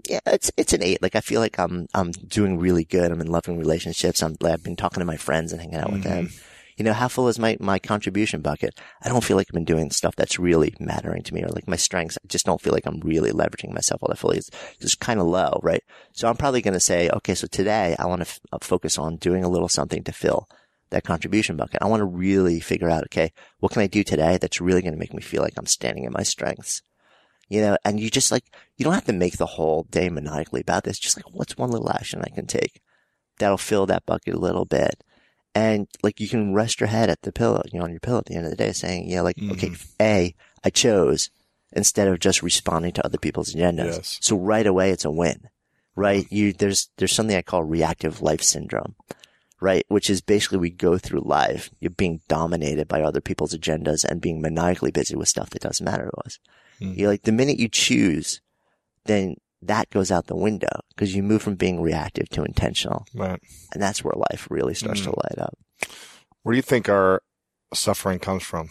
Yeah, it's, it's an eight. Like I feel like I'm, I'm doing really good. I'm in loving relationships. I'm, I've been talking to my friends and hanging out with them. You know, how full is my, my contribution bucket? I don't feel like I've been doing stuff that's really mattering to me or like my strengths. I just don't feel like I'm really leveraging myself all that fully. It's just kind of low, right? So I'm probably going to say, okay, so today I want to f- uh, focus on doing a little something to fill that contribution bucket. I want to really figure out, okay, what can I do today that's really going to make me feel like I'm standing in my strengths? You know, and you just like, you don't have to make the whole day maniacally about this. Just like, what's one little action I can take that'll fill that bucket a little bit? And like, you can rest your head at the pillow, you know, on your pillow at the end of the day saying, you know, like, okay, mm-hmm. A, I chose instead of just responding to other people's agendas. Yes. So right away, it's a win, right? Mm-hmm. You, there's, there's something I call reactive life syndrome, right? Which is basically we go through life, you're being dominated by other people's agendas and being maniacally busy with stuff that doesn't matter to us. Hmm. You're like, the minute you choose, then that goes out the window because you move from being reactive to intentional. Right. And that's where life really starts to light up. Where do you think our suffering comes from?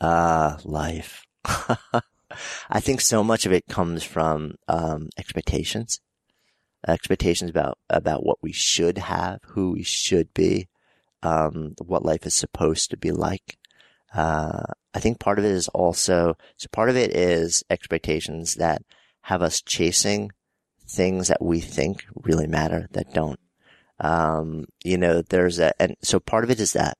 Ah, life. [laughs] I think so much of it comes from um, expectations, expectations about about what we should have, who we should be, um, what life is supposed to be like. Uh, I think part of it is also so part of it is expectations that have us chasing things that we think really matter that don't. Um, you know, there's a, and so part of it is that.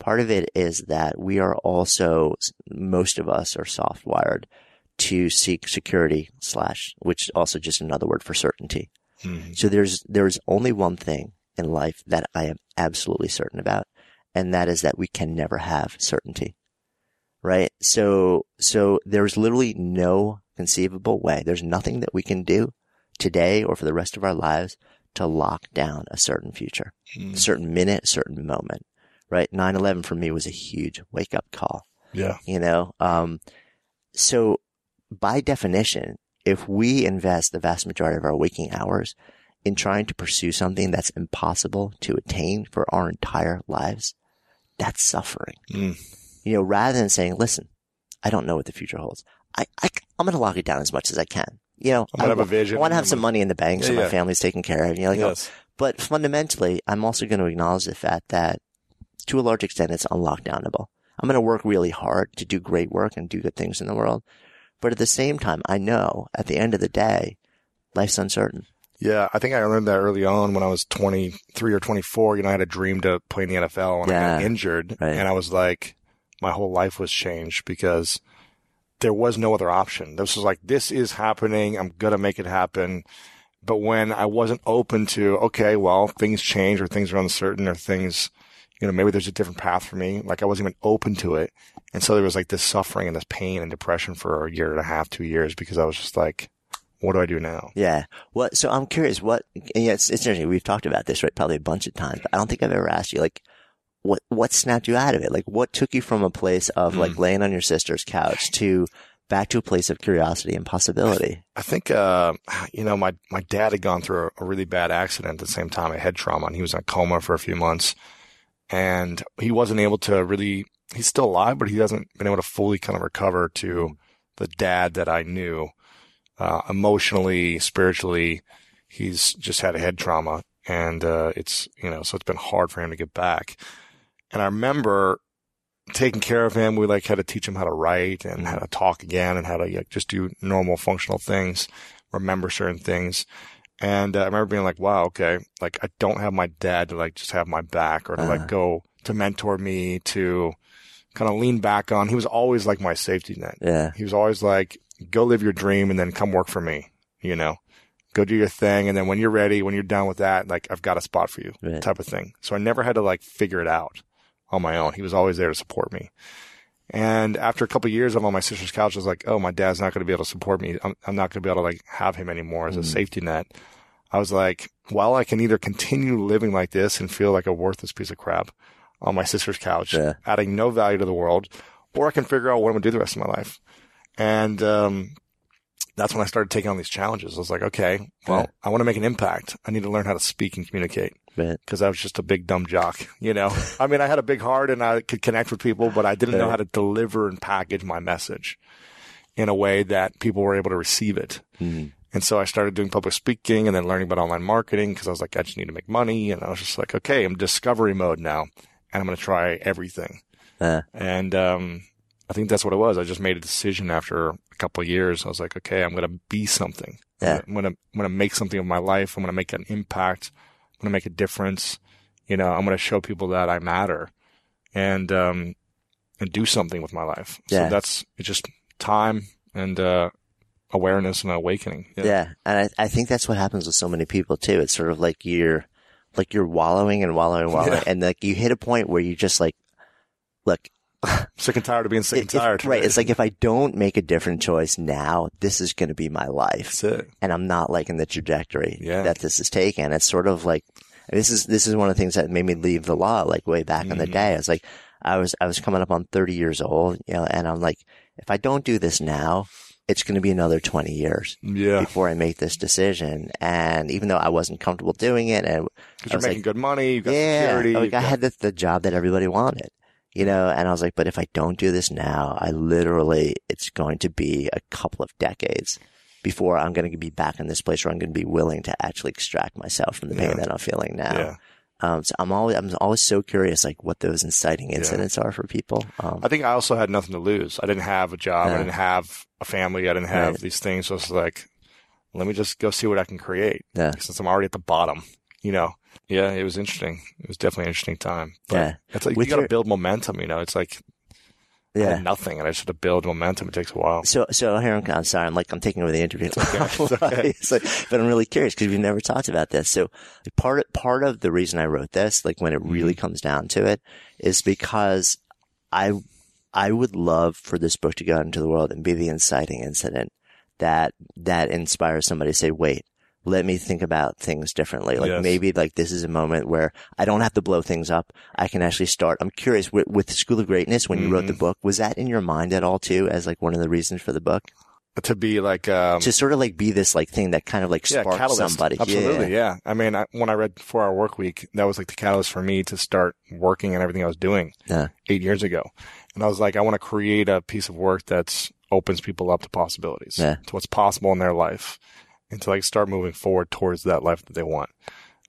Part of it is that we are also, most of us are soft wired to seek security slash, which is also just another word for certainty. Mm-hmm. So there's, there's only one thing in life that I am absolutely certain about. And that is that we can never have certainty. Right? So, so there's literally no conceivable way. There's nothing that we can do today or for the rest of our lives to lock down a certain future, a certain minute, a certain moment. Right? 9-11 for me was a huge wake up call. Yeah. You know, um, so by definition, if we invest the vast majority of our waking hours in trying to pursue something that's impossible to attain for our entire lives, that's suffering. Mm. You know, rather than saying, listen, I don't know what the future holds. I, I, am going to lock it down as much as I can. You know, I'm gonna I, have a vision. I want to have some money in the bank so Yeah, my yeah. family's taken care of. You know, like, Yes. but fundamentally, I'm also going to acknowledge the fact that to a large extent, it's unlockdownable. I'm going to work really hard to do great work and do good things in the world. But at the same time, I know at the end of the day, life's uncertain. Yeah, I think I learned that early on when I was 23 or 24. You know, I had a dream to play in the NFL and I got injured. Right. And I was like, my whole life was changed because there was no other option. This was like, this is happening. I'm going to make it happen. But when I wasn't open to, okay, well, things change or things are uncertain or things, you know, maybe there's a different path for me. Like I wasn't even open to it. And so there was like this suffering and this pain and depression for a year and a half, two years because I was just like, what do I do now? Yeah. What? So I'm curious. What? Yeah, it's, it's interesting. We've talked about this, right? Probably a bunch of times, but I don't think I've ever asked you, like, what what snapped you out of it? Like, what took you from a place of like laying on your sister's couch to back to a place of curiosity and possibility? I think, uh, you know, my, my dad had gone through a, a really bad accident at the same time, a head trauma, and he was in a coma for a few months. And he wasn't able to really, he's still alive, but he hasn't been able to fully kind of recover to the dad that I knew, uh, emotionally, spiritually. He's just had a head trauma and, uh, it's, you know, so it's been hard for him to get back. And I remember taking care of him. We like had to teach him how to write and how to talk again and how to like, just do normal functional things, remember certain things. And uh, I remember being like, wow, okay, like I don't have my dad to like just have my back or to Uh-huh. like go to mentor me to kind of lean back on. He was always like my safety net. Yeah. He was always like, go live your dream and then come work for me, you know, go do your thing. And then when you're ready, when you're done with that, like I've got a spot for you Right. type of thing. So I never had to like figure it out on my own. He was always there to support me. And after a couple of years, I'm on my sister's couch. I was like, oh, my dad's not going to be able to support me. I'm, I'm not going to be able to like have him anymore as a safety net. I was like, well, I can either continue living like this and feel like a worthless piece of crap on my sister's couch, Yeah. adding no value to the world, or I can figure out what I'm going to do the rest of my life. And, um, that's when I started taking on these challenges. I was like, okay, well, Yeah. I want to make an impact. I need to learn how to speak and communicate Right. because I was just a big dumb jock, [laughs] you know. I mean, I had a big heart and I could connect with people, but I didn't know how to deliver and package my message in a way that people were able to receive it. Mhm. And so I started doing public speaking and then learning about online marketing because I was like, I just need to make money. And I was just like, okay, I'm discovery mode now and I'm going to try everything. Uh, And, um, I think that's what it was. I just made a decision after a couple of years. I was like, okay, I'm going to be something. Yeah. I'm going to, I'm going to make something of my life. I'm going to make an impact. I'm going to make a difference. You know, I'm going to show people that I matter and, um, and do something with my life. Yeah. So that's it's just time and, uh, awareness and awakening. yeah. yeah. And I, I think that's what happens with so many people too. It's sort of like you're, like you're wallowing and wallowing and wallowing. Yeah. And like you hit a point where you just like, look, [laughs] Sick and tired of being sick and it- tired. right. It's like if I don't make a different choice now, this is going to be my life. That's it. and I'm not liking the trajectory Yeah. that this is taking. It's sort of like this is this is one of the things that made me leave the law like way back in the Mhm. day. I was like, I was I was coming up on 30 years old, you know, and I'm like, if I don't do this now, it's going to be another 20 years Yeah. before I make this decision. And even though I wasn't comfortable doing it and Because I you're making like, good money. You've got yeah, security. like I had the, the job that everybody wanted, you know, and I was like, but if I don't do this now, I literally, it's going to be a couple of decades before I'm going to be back in this place where I'm going to be willing to actually extract myself from the pain Yeah. that I'm feeling now. Yeah. Um, so I'm always, I'm always so curious, like what those inciting incidents are for people. Um, I think I also had nothing to lose. I didn't have a job. I didn't have a family. I didn't have Right. these things. So it's like, let me just go see what I can create. Yeah. Since I'm already at the bottom, you know. Yeah, it was interesting. It was definitely an interesting time. But Yeah. it's like With you got to your- build momentum. You know, it's like yeah. nothing, and I just had to build momentum. It takes a while. So, so here I'm, I'm sorry. I'm like, I'm taking over the interview. It's okay. [laughs] [laughs] It's like- but I'm really curious because we've never talked about this. So part, part of the reason I wrote this, like when it really Mm-hmm. comes down to it is because I, I would love for this book to go out into the world and be the inciting incident that, that inspires somebody to say, wait, let me think about things differently. Like Yes. maybe like this is a moment where I don't have to blow things up. I can actually start. I'm curious with, with School of Greatness, when you wrote the Mm-hmm. book, was that in your mind at all too, as like one of the reasons for the book? To be like, um, to sort of like be this like thing that kind of like yeah, catalyst. somebody. Absolutely, Yeah. yeah. I mean, I, when I read Four Hour Work Week, that was like the catalyst for me to start working and everything I was doing Yeah. eight years ago. And I was like, I want to create a piece of work that's opens people up to possibilities, Yeah. to what's possible in their life, and to like start moving forward towards that life that they want.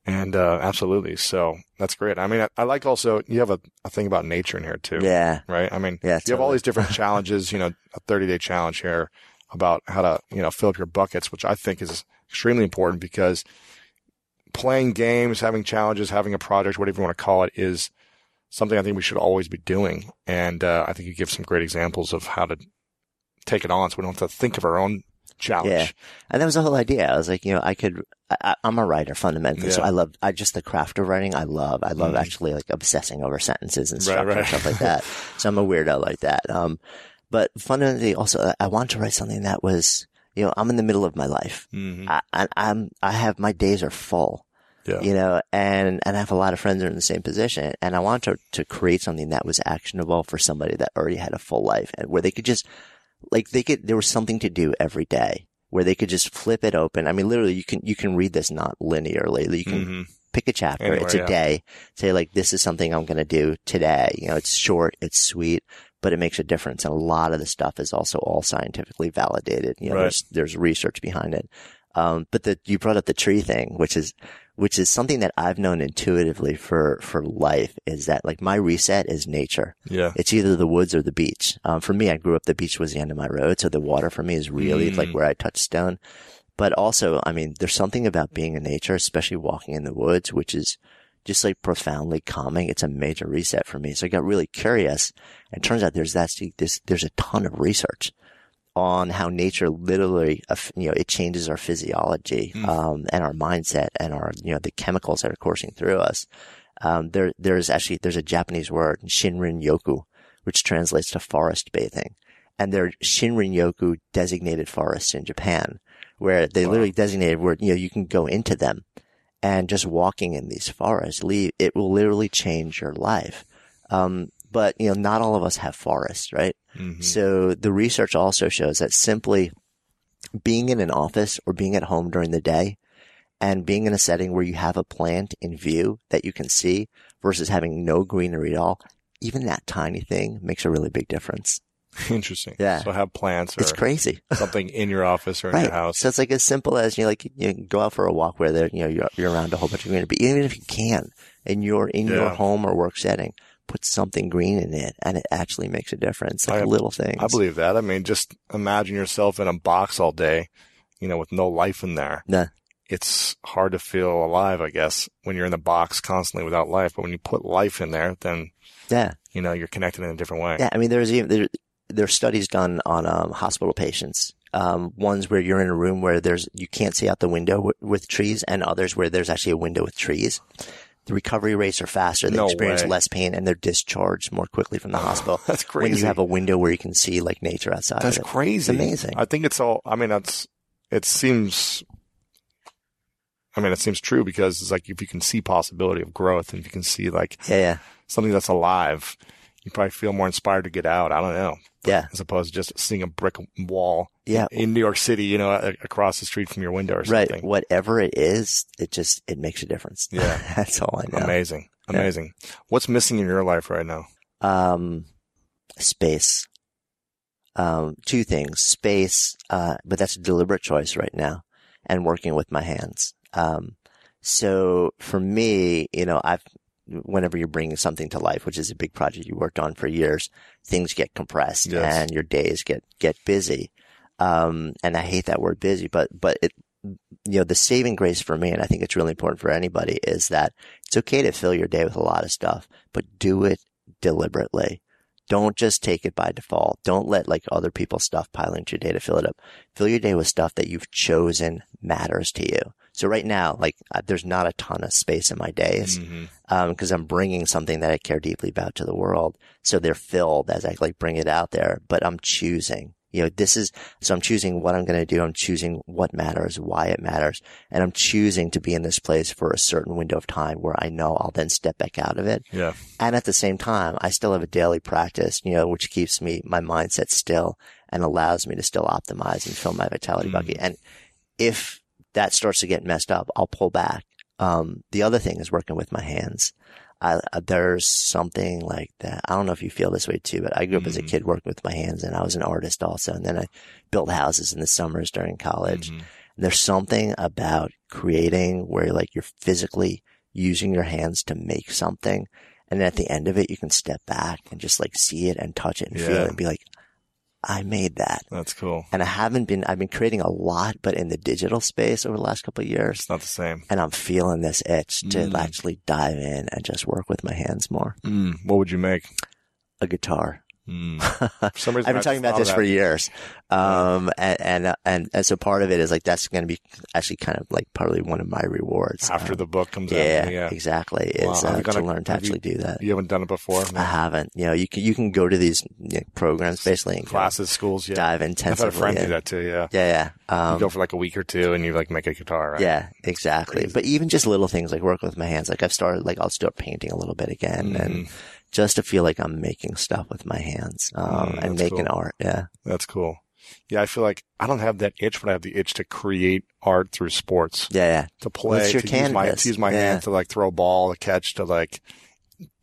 And uh, absolutely, so that's great. I mean, I, I like also you have a, a thing about nature in here too, Yeah. right? I mean, Yeah, you have all these different [laughs] challenges. You know, a 30 day challenge here about how to you know fill up your buckets, which I think is extremely important because playing games, having challenges, having a project, whatever you want to call it, is something I think we should always be doing. And uh, I think you give some great examples of how to take it on, so we don't have to think of our own challenge. Yeah. And that was the whole idea. I was like, you know, I could, I, I'm a writer fundamentally. So I love, I just the craft of writing. I love, I love Mhm. actually like obsessing over sentences and Right, structure and stuff like that. [laughs] so I'm a weirdo like that. Um, but fundamentally also I- I want to write something that was, you know, I'm in the middle of my life. hmm I, I, I'm, I have, my days are full. Yeah. you know, and, and I have a lot of friends that are in the same position and I want to, to create something that was actionable for somebody that already had a full life and where they could just, like they could, there was something to do every day where they could just flip it open. I mean, literally you can, you can read this not linearly. You can hmm pick a chapter. Anywhere, it's a yeah. day. Say like, this is something I'm going to do today. You know, it's short, it's sweet, but it makes a difference. And a lot of the stuff is also all scientifically validated. You know, Right. there's, there's research behind it. Um, but the, you brought up the tree thing, which is, which is something that I've known intuitively for, for life is that like my reset is nature. Yeah. It's either the woods or the beach. Um, for me, I grew up, the beach was the end of my road. So the water for me is really Mm. like where I touch stone. But also, I mean, there's something about being in nature, especially walking in the woods, which is just like profoundly calming. It's a major reset for me. So I got really curious and turns out there's that, this, there's a ton of research on how nature literally, you know, it changes our physiology, um, and our mindset and our, you know, the chemicals that are coursing through us. Um, there, there's actually, there's a Japanese word, Shinrin Yoku, which translates to forest bathing. And there are Shinrin Yoku designated forests in Japan where they literally designated where, you know, you can go into them and just walking in these forests, leave, it will literally change your life. Um, but, you know, not all of us have forests, right? Mhm. So the research also shows that simply being in an office or being at home during the day and being in a setting where you have a plant in view that you can see versus having no greenery at all, even that tiny thing makes a really big difference. [laughs] Interesting. Yeah. So have plants or It's crazy. [laughs] something in your office or in Right. your house. So it's like as simple as you know, like you can go out for a walk where there, you know, you're, you're around a whole bunch of greenery, but even if you can and you're in your home or work setting, put something green in it and it actually makes a difference. Like I- little things. I believe that. I mean, just imagine yourself in a box all day, you know, with no life in there. Nah. It's hard to feel alive, I guess, when you're in the box constantly without life. But when you put life in there, then, Yeah. you know, you're connected in a different way. Yeah, I mean, there's even there, there's studies done on um, hospital patients. Um, ones where you're in a room where there's you can't see out the window w- with trees, and others where there's actually a window with trees. The recovery rates are faster. They No experience way. less pain, and they're discharged more quickly from the [sighs] hospital. That's When crazy. you have a window where you can see like nature outside. That's crazy. It's amazing. I think it's all, I mean, that's, it seems, I mean, it seems true because it's like if you can see possibility of growth and if you can see like Yeah, yeah. something that's alive, you probably feel more inspired to get out. I don't know. Yeah. As opposed to just seeing a brick wall Yeah. in New York City, you know, across the street from your window or something. Right. Whatever it is, it just, it makes a difference. Yeah. [laughs] That's all I know. Amazing. Yeah. Amazing. What's missing in your life right now? Um, space. Um, two things. Space, uh, but that's a deliberate choice right now and working with my hands. Um, so for me, you know, I've, whenever you're bringing something to life, which is a big project you worked on for years, things get compressed Yes. and your days get, get busy. Um, and I hate that word busy, but, but it, you know, the saving grace for me, and I think it's really important for anybody is that it's okay to fill your day with a lot of stuff, but do it deliberately. Don't just take it by default. Don't let like other people's stuff pile into your day to fill it up. Fill your day with stuff that you've chosen matters to you. So right now, like uh, there's not a ton of space in my days Mhm. um, because I'm bringing something that I care deeply about to the world. So they're filled as I like bring it out there, but I'm choosing. You know, this is, so I'm choosing what I'm going to do. I'm choosing what matters, why it matters. And I'm choosing to be in this place for a certain window of time where I know I'll then step back out of it. Yeah. And at the same time, I still have a daily practice, you know, which keeps me, my mindset still and allows me to still optimize and fill my vitality Mm. bucket. And if that starts to get messed up, I'll pull back. Um, the other thing is working with my hands. I, uh, there's something like that. I don't know if you feel this way too, but I grew up as a Mhm. kid working with my hands and I was an artist also. And then I built houses in the summers during college. Mhm. There's something about creating where like you're physically using your hands to make something. And at the end of it, you can step back and just like see it and touch it and feel it and be like, I made that. That's cool. And I haven't been, I've been creating a lot, but in the digital space over the last couple of years. It's not the same. And I'm feeling this itch to Mm. actually dive in and just work with my hands more. Mm. What would you make? A guitar. Mm. [laughs] For some reason, I've been talking about this of for that. years. Um, and, and, and, and so part of it is like, that's going to be actually kind of like probably one of my rewards. after Um, the book comes yeah, out. Yeah. exactly. Wow. Is Have uh, you to done a- learn to have you- actually do that. You haven't done it before? I haven't. You know, you can you can go to these you know, programs basically and Classes, schools, yeah. dive I've had a friend do that too, yeah. Yeah, yeah. you Um, go for like a week or two and you like make a guitar, right? yeah, exactly. But even just little things like working with my hands, like I've started, like I'll start painting a little bit again, Mhm. and just to feel like I'm making stuff with my hands um, Mm, and making cool. art. Yeah, That's cool. Yeah, I feel like I don't have that itch, but I have the itch to create art through sports, yeah, yeah. to play, to use my, to use my Yeah. hand to like throw a ball, to catch, to like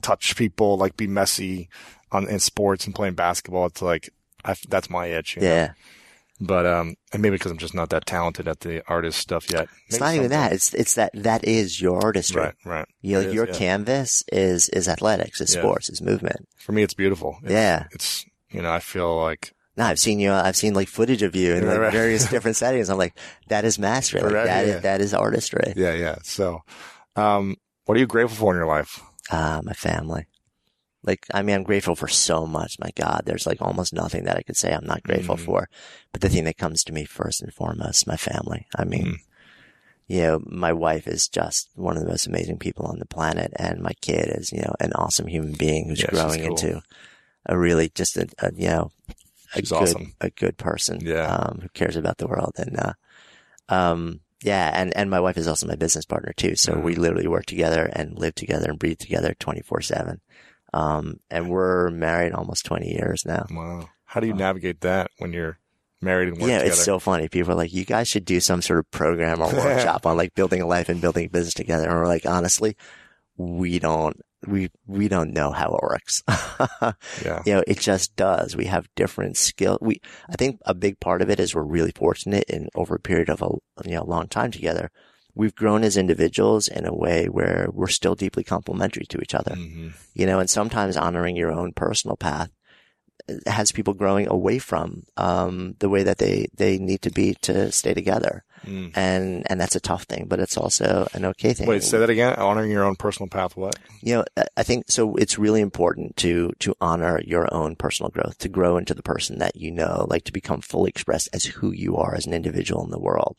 touch people, like be messy on in sports and playing basketball. It's like I, that's my itch. you know? But um, and maybe because I'm just not that talented at the artist stuff yet. it's not even that. It's it's that that is your artistry. Right, right. You know, It is, your yeah. canvas is is athletics, is Yeah. sports, is movement. For me, it's beautiful. It's, Yeah. It's you know I feel like No, I've seen you. I've seen like footage of you in like right. various [laughs] different settings. I'm like, that is mastery. Like, Right, that is yeah. that is artistry. yeah, yeah. So, um, what are you grateful for in your life? Ah, my family. Like, I mean, I'm grateful for so much. My God, there's like almost nothing that I could say I'm not grateful Mhm. for. But the thing that comes to me first and foremost, my family. I mean, Mm. you know, my wife is just one of the most amazing people on the planet, and my kid is, you know, an awesome human being who's Yeah, growing cool. into a really just a, a you know, a She's good, awesome. a good person, Yeah. um, who cares about the world. And, uh, um, yeah, and, and my wife is also my business partner too. So Mhm. we literally work together and live together and breathe together 24 seven. Um, and we're married almost 20 years now. Wow. How do you navigate that when you're married and work Yeah, together? it's so funny. People are like, you guys should do some sort of program or workshop [laughs] on like building a life and building a business together. And we're like, honestly, we don't, we, we don't know how it works. [laughs] yeah. you know, it just does. We have different skill. We, I think a big part of it is we're really fortunate in over a period of a, you know, long time together. We've grown as individuals in a way where we're still deeply complementary to each other, hmm you know, and sometimes honoring your own personal path has people growing away from, um, the way that they, they need to be to stay together. Mm. And, and that's a tough thing, but it's also an okay thing. Wait, say that again. Honoring your own personal path. What? you know, I think so. It's really important to to honor your own personal growth, to grow into the person that you know, like to become fully expressed as who you are as an individual in the world.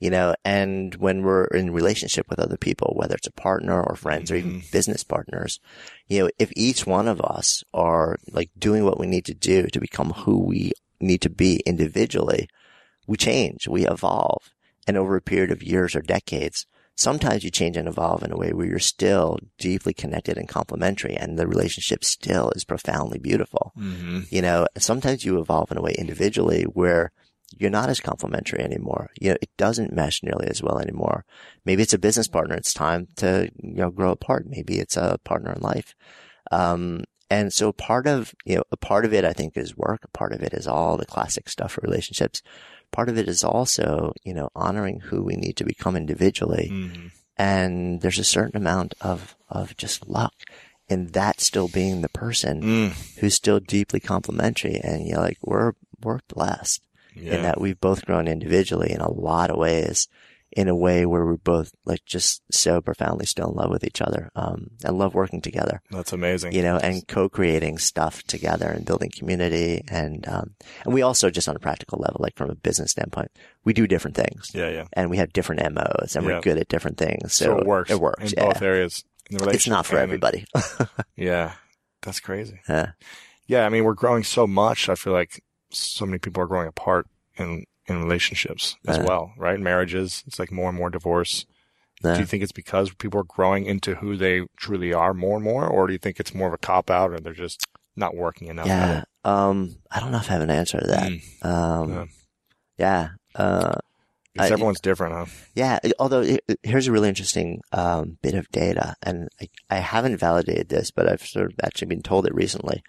You know, and when we're in relationship with other people, whether it's a partner or friends or even business partners, you know, if each one of us are like doing what we need to do to become who we need to be individually, we change, we evolve. And over a period of years or decades, sometimes you change and evolve in a way where you're still deeply connected and complementary and the relationship still is profoundly beautiful. Mm-hmm. You know, sometimes you evolve in a way individually where you're not as complimentary anymore. You know, it doesn't mesh nearly as well anymore. Maybe it's a business partner. It's time to, you know, grow apart. Maybe it's a partner in life. Um, and so part of, you know, a part of it, I think, is work. A part of it is all the classic stuff for relationships part of it is also, you know, honoring who we need to become individually. Mm-hmm. And there's a certain amount of, of just luck in that still being the person Mm. who's still deeply complimentary. And you're like, we're, we're blessed Yeah. in that we've both grown individually in a lot of ways in a way where we're both like just so profoundly still in love with each other. Um, and love working together That's amazing. you know, and co-creating stuff together and building community. And, um, and we also just on a practical level, like from a business standpoint, we do different things Yeah, yeah. and we have different MOs and Yeah. we're good at different things. So, So, it works. It works. in yeah. both areas. In the It's not for everybody. [laughs] Yeah. That's crazy. Yeah. Yeah. I mean, we're growing so much. I feel like so many people are growing apart in, in relationships as Uh. well, right? Marriages. It's like more and more divorce. Yeah. Do you think it's because people are growing into who they truly are more and more, or do you think it's more of a cop out and they're just not working enough? yeah. Um, I don't know if I have an answer to that. Mm. Um, Yeah. yeah. Uh, I- everyone's different, huh? Yeah, although here's a really interesting um, bit of data, and I, I haven't validated this, but I've sort of actually been told it recently,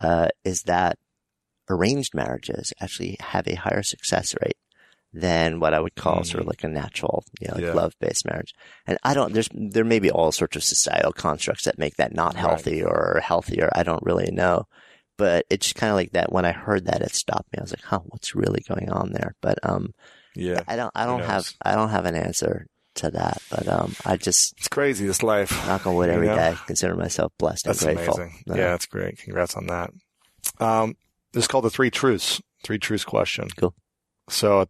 uh, is that arranged marriages actually have a higher success rate than what I would call sort of like a natural, you know, like Yeah. love-based marriage. And I don't, there's, there may be all sorts of societal constructs that make that not healthy Right. or healthier. I don't really know. But it's kind of like that. When I heard that, it stopped me. I was like, huh, what's really going on there? But, um, Yeah. I don't I don't have? I don't have an answer to that, but um I just It's crazy, this life. knock on wood every know? day. Consider myself blessed That's and grateful. amazing. Uh, Yeah, that's great. Congrats on that. Um, this is called the three truths, three truths question. Cool. So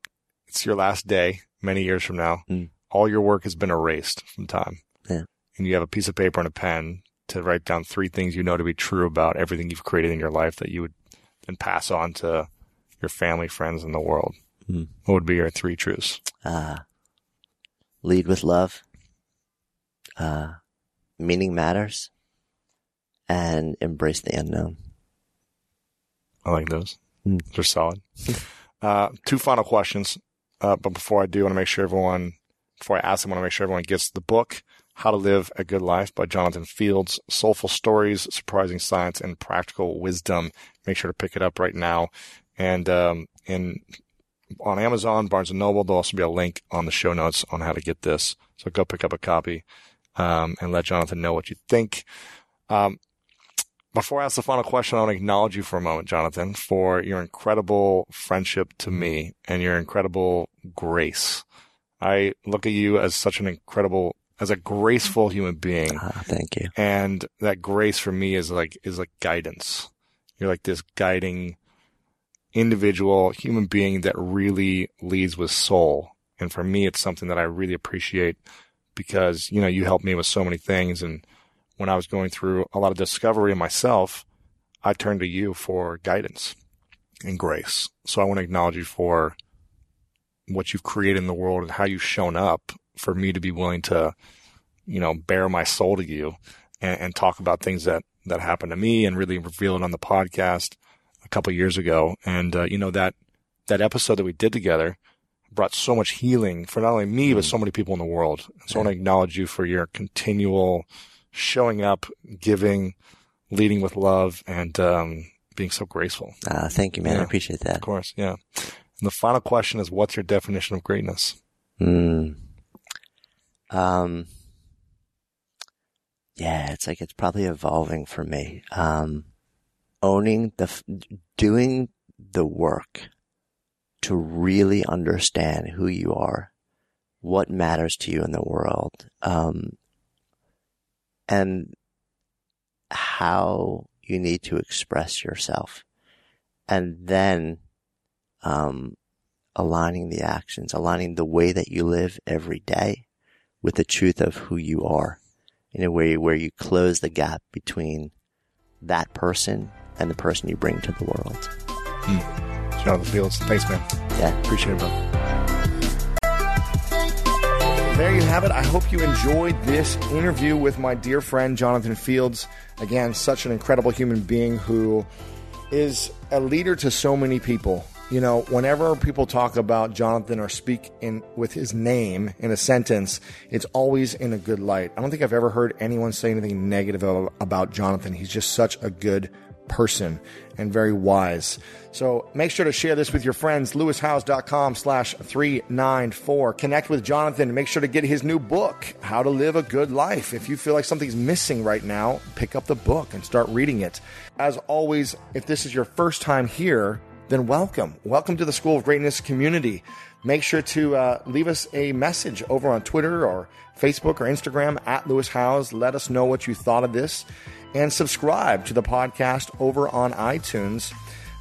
it's your last day, many years from now. Mm. All your work has been erased from time. Yeah. And you have a piece of paper and a pen to write down three things you know to be true about everything you've created in your life that you would then pass on to your family, friends, and the world. Mm. What would be your three truths? Uh, lead with love. Uh, meaning matters, and embrace the unknown. I like those. Mm. They're solid. uh, two final questions. Uh, but before I do, I want to make sure everyone, before I ask them, I want to make sure everyone gets the book, How to Live a Good Life by Jonathan Fields. Soulful stories, surprising science, and practical wisdom. Make sure to pick it up right now. And, um, in, on Amazon, Barnes and Noble, there'll also be a link on the show notes on how to get this. So go pick up a copy, um, and let Jonathan know what you think. Um, before I ask the final question, I want to acknowledge you for a moment, Jonathan, for your incredible friendship to me and your incredible grace. I look at you as such an incredible, as a graceful human being. Ah, thank you. And that grace for me is like, is like guidance. You're like this guiding individual human being that really leads with soul. And for me, it's something that I really appreciate because, you know, you helped me with so many things. And when I was going through a lot of discovery in myself, I turned to you for guidance and grace. So I want to acknowledge you for what you've created in the world and how you've shown up for me to be willing to, you know, bare my soul to you and, and talk about things that, that happened to me and really reveal it on the podcast a couple years ago. And, uh, you know, that, that episode that we did together brought so much healing for not only me, but so many people in the world. So I want to acknowledge you for your continual showing up, giving, leading with love and, um, being so graceful. Uh, thank you, man. Yeah. I appreciate that. Of course. Yeah. And the final question is, what's your definition of greatness? Hmm. Um. Yeah, it's like it's probably evolving for me. Um, owning the, f- doing the work to really understand who you are, what matters to you in the world, um, and how you need to express yourself, and then, um, aligning the actions, aligning the way that you live every day with the truth of who you are in a way where you close the gap between that person and the person you bring to the world. Jonathan Fields. Thanks, man. Yeah. Appreciate it, bro. There you have it. I hope you enjoyed this interview with my dear friend Jonathan Fields. Again, such an incredible human being who is a leader to so many people. You know, whenever people talk about Jonathan or speak in with his name in a sentence, it's always in a good light. I don't think I've ever heard anyone say anything negative about Jonathan. He's just such a good person and very wise. So make sure to share this with your friends. lewishowes.com slash 394. Connect with Jonathan. Make sure to get his new book, How to Live a Good Life. If you feel like something's missing right now, pick up the book and start reading it. As always, if this is your first time here, then welcome. Welcome to the School of Greatness community. Make sure to uh, leave us a message over on Twitter or Facebook or Instagram at Lewis Howes. Let us know what you thought of this and subscribe to the podcast over on iTunes.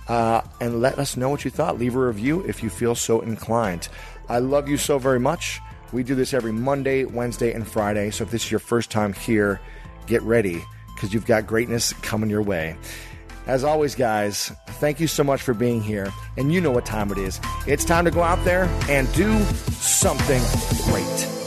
Uh, and let us know what you thought. Leave a review if you feel so inclined. I love you so very much. We do this every Monday, Wednesday, and Friday. So if this is your first time here, get ready because you've got greatness coming your way. As always, guys, thank you so much for being here. And you know what time it is. It's time to go out there and do something great.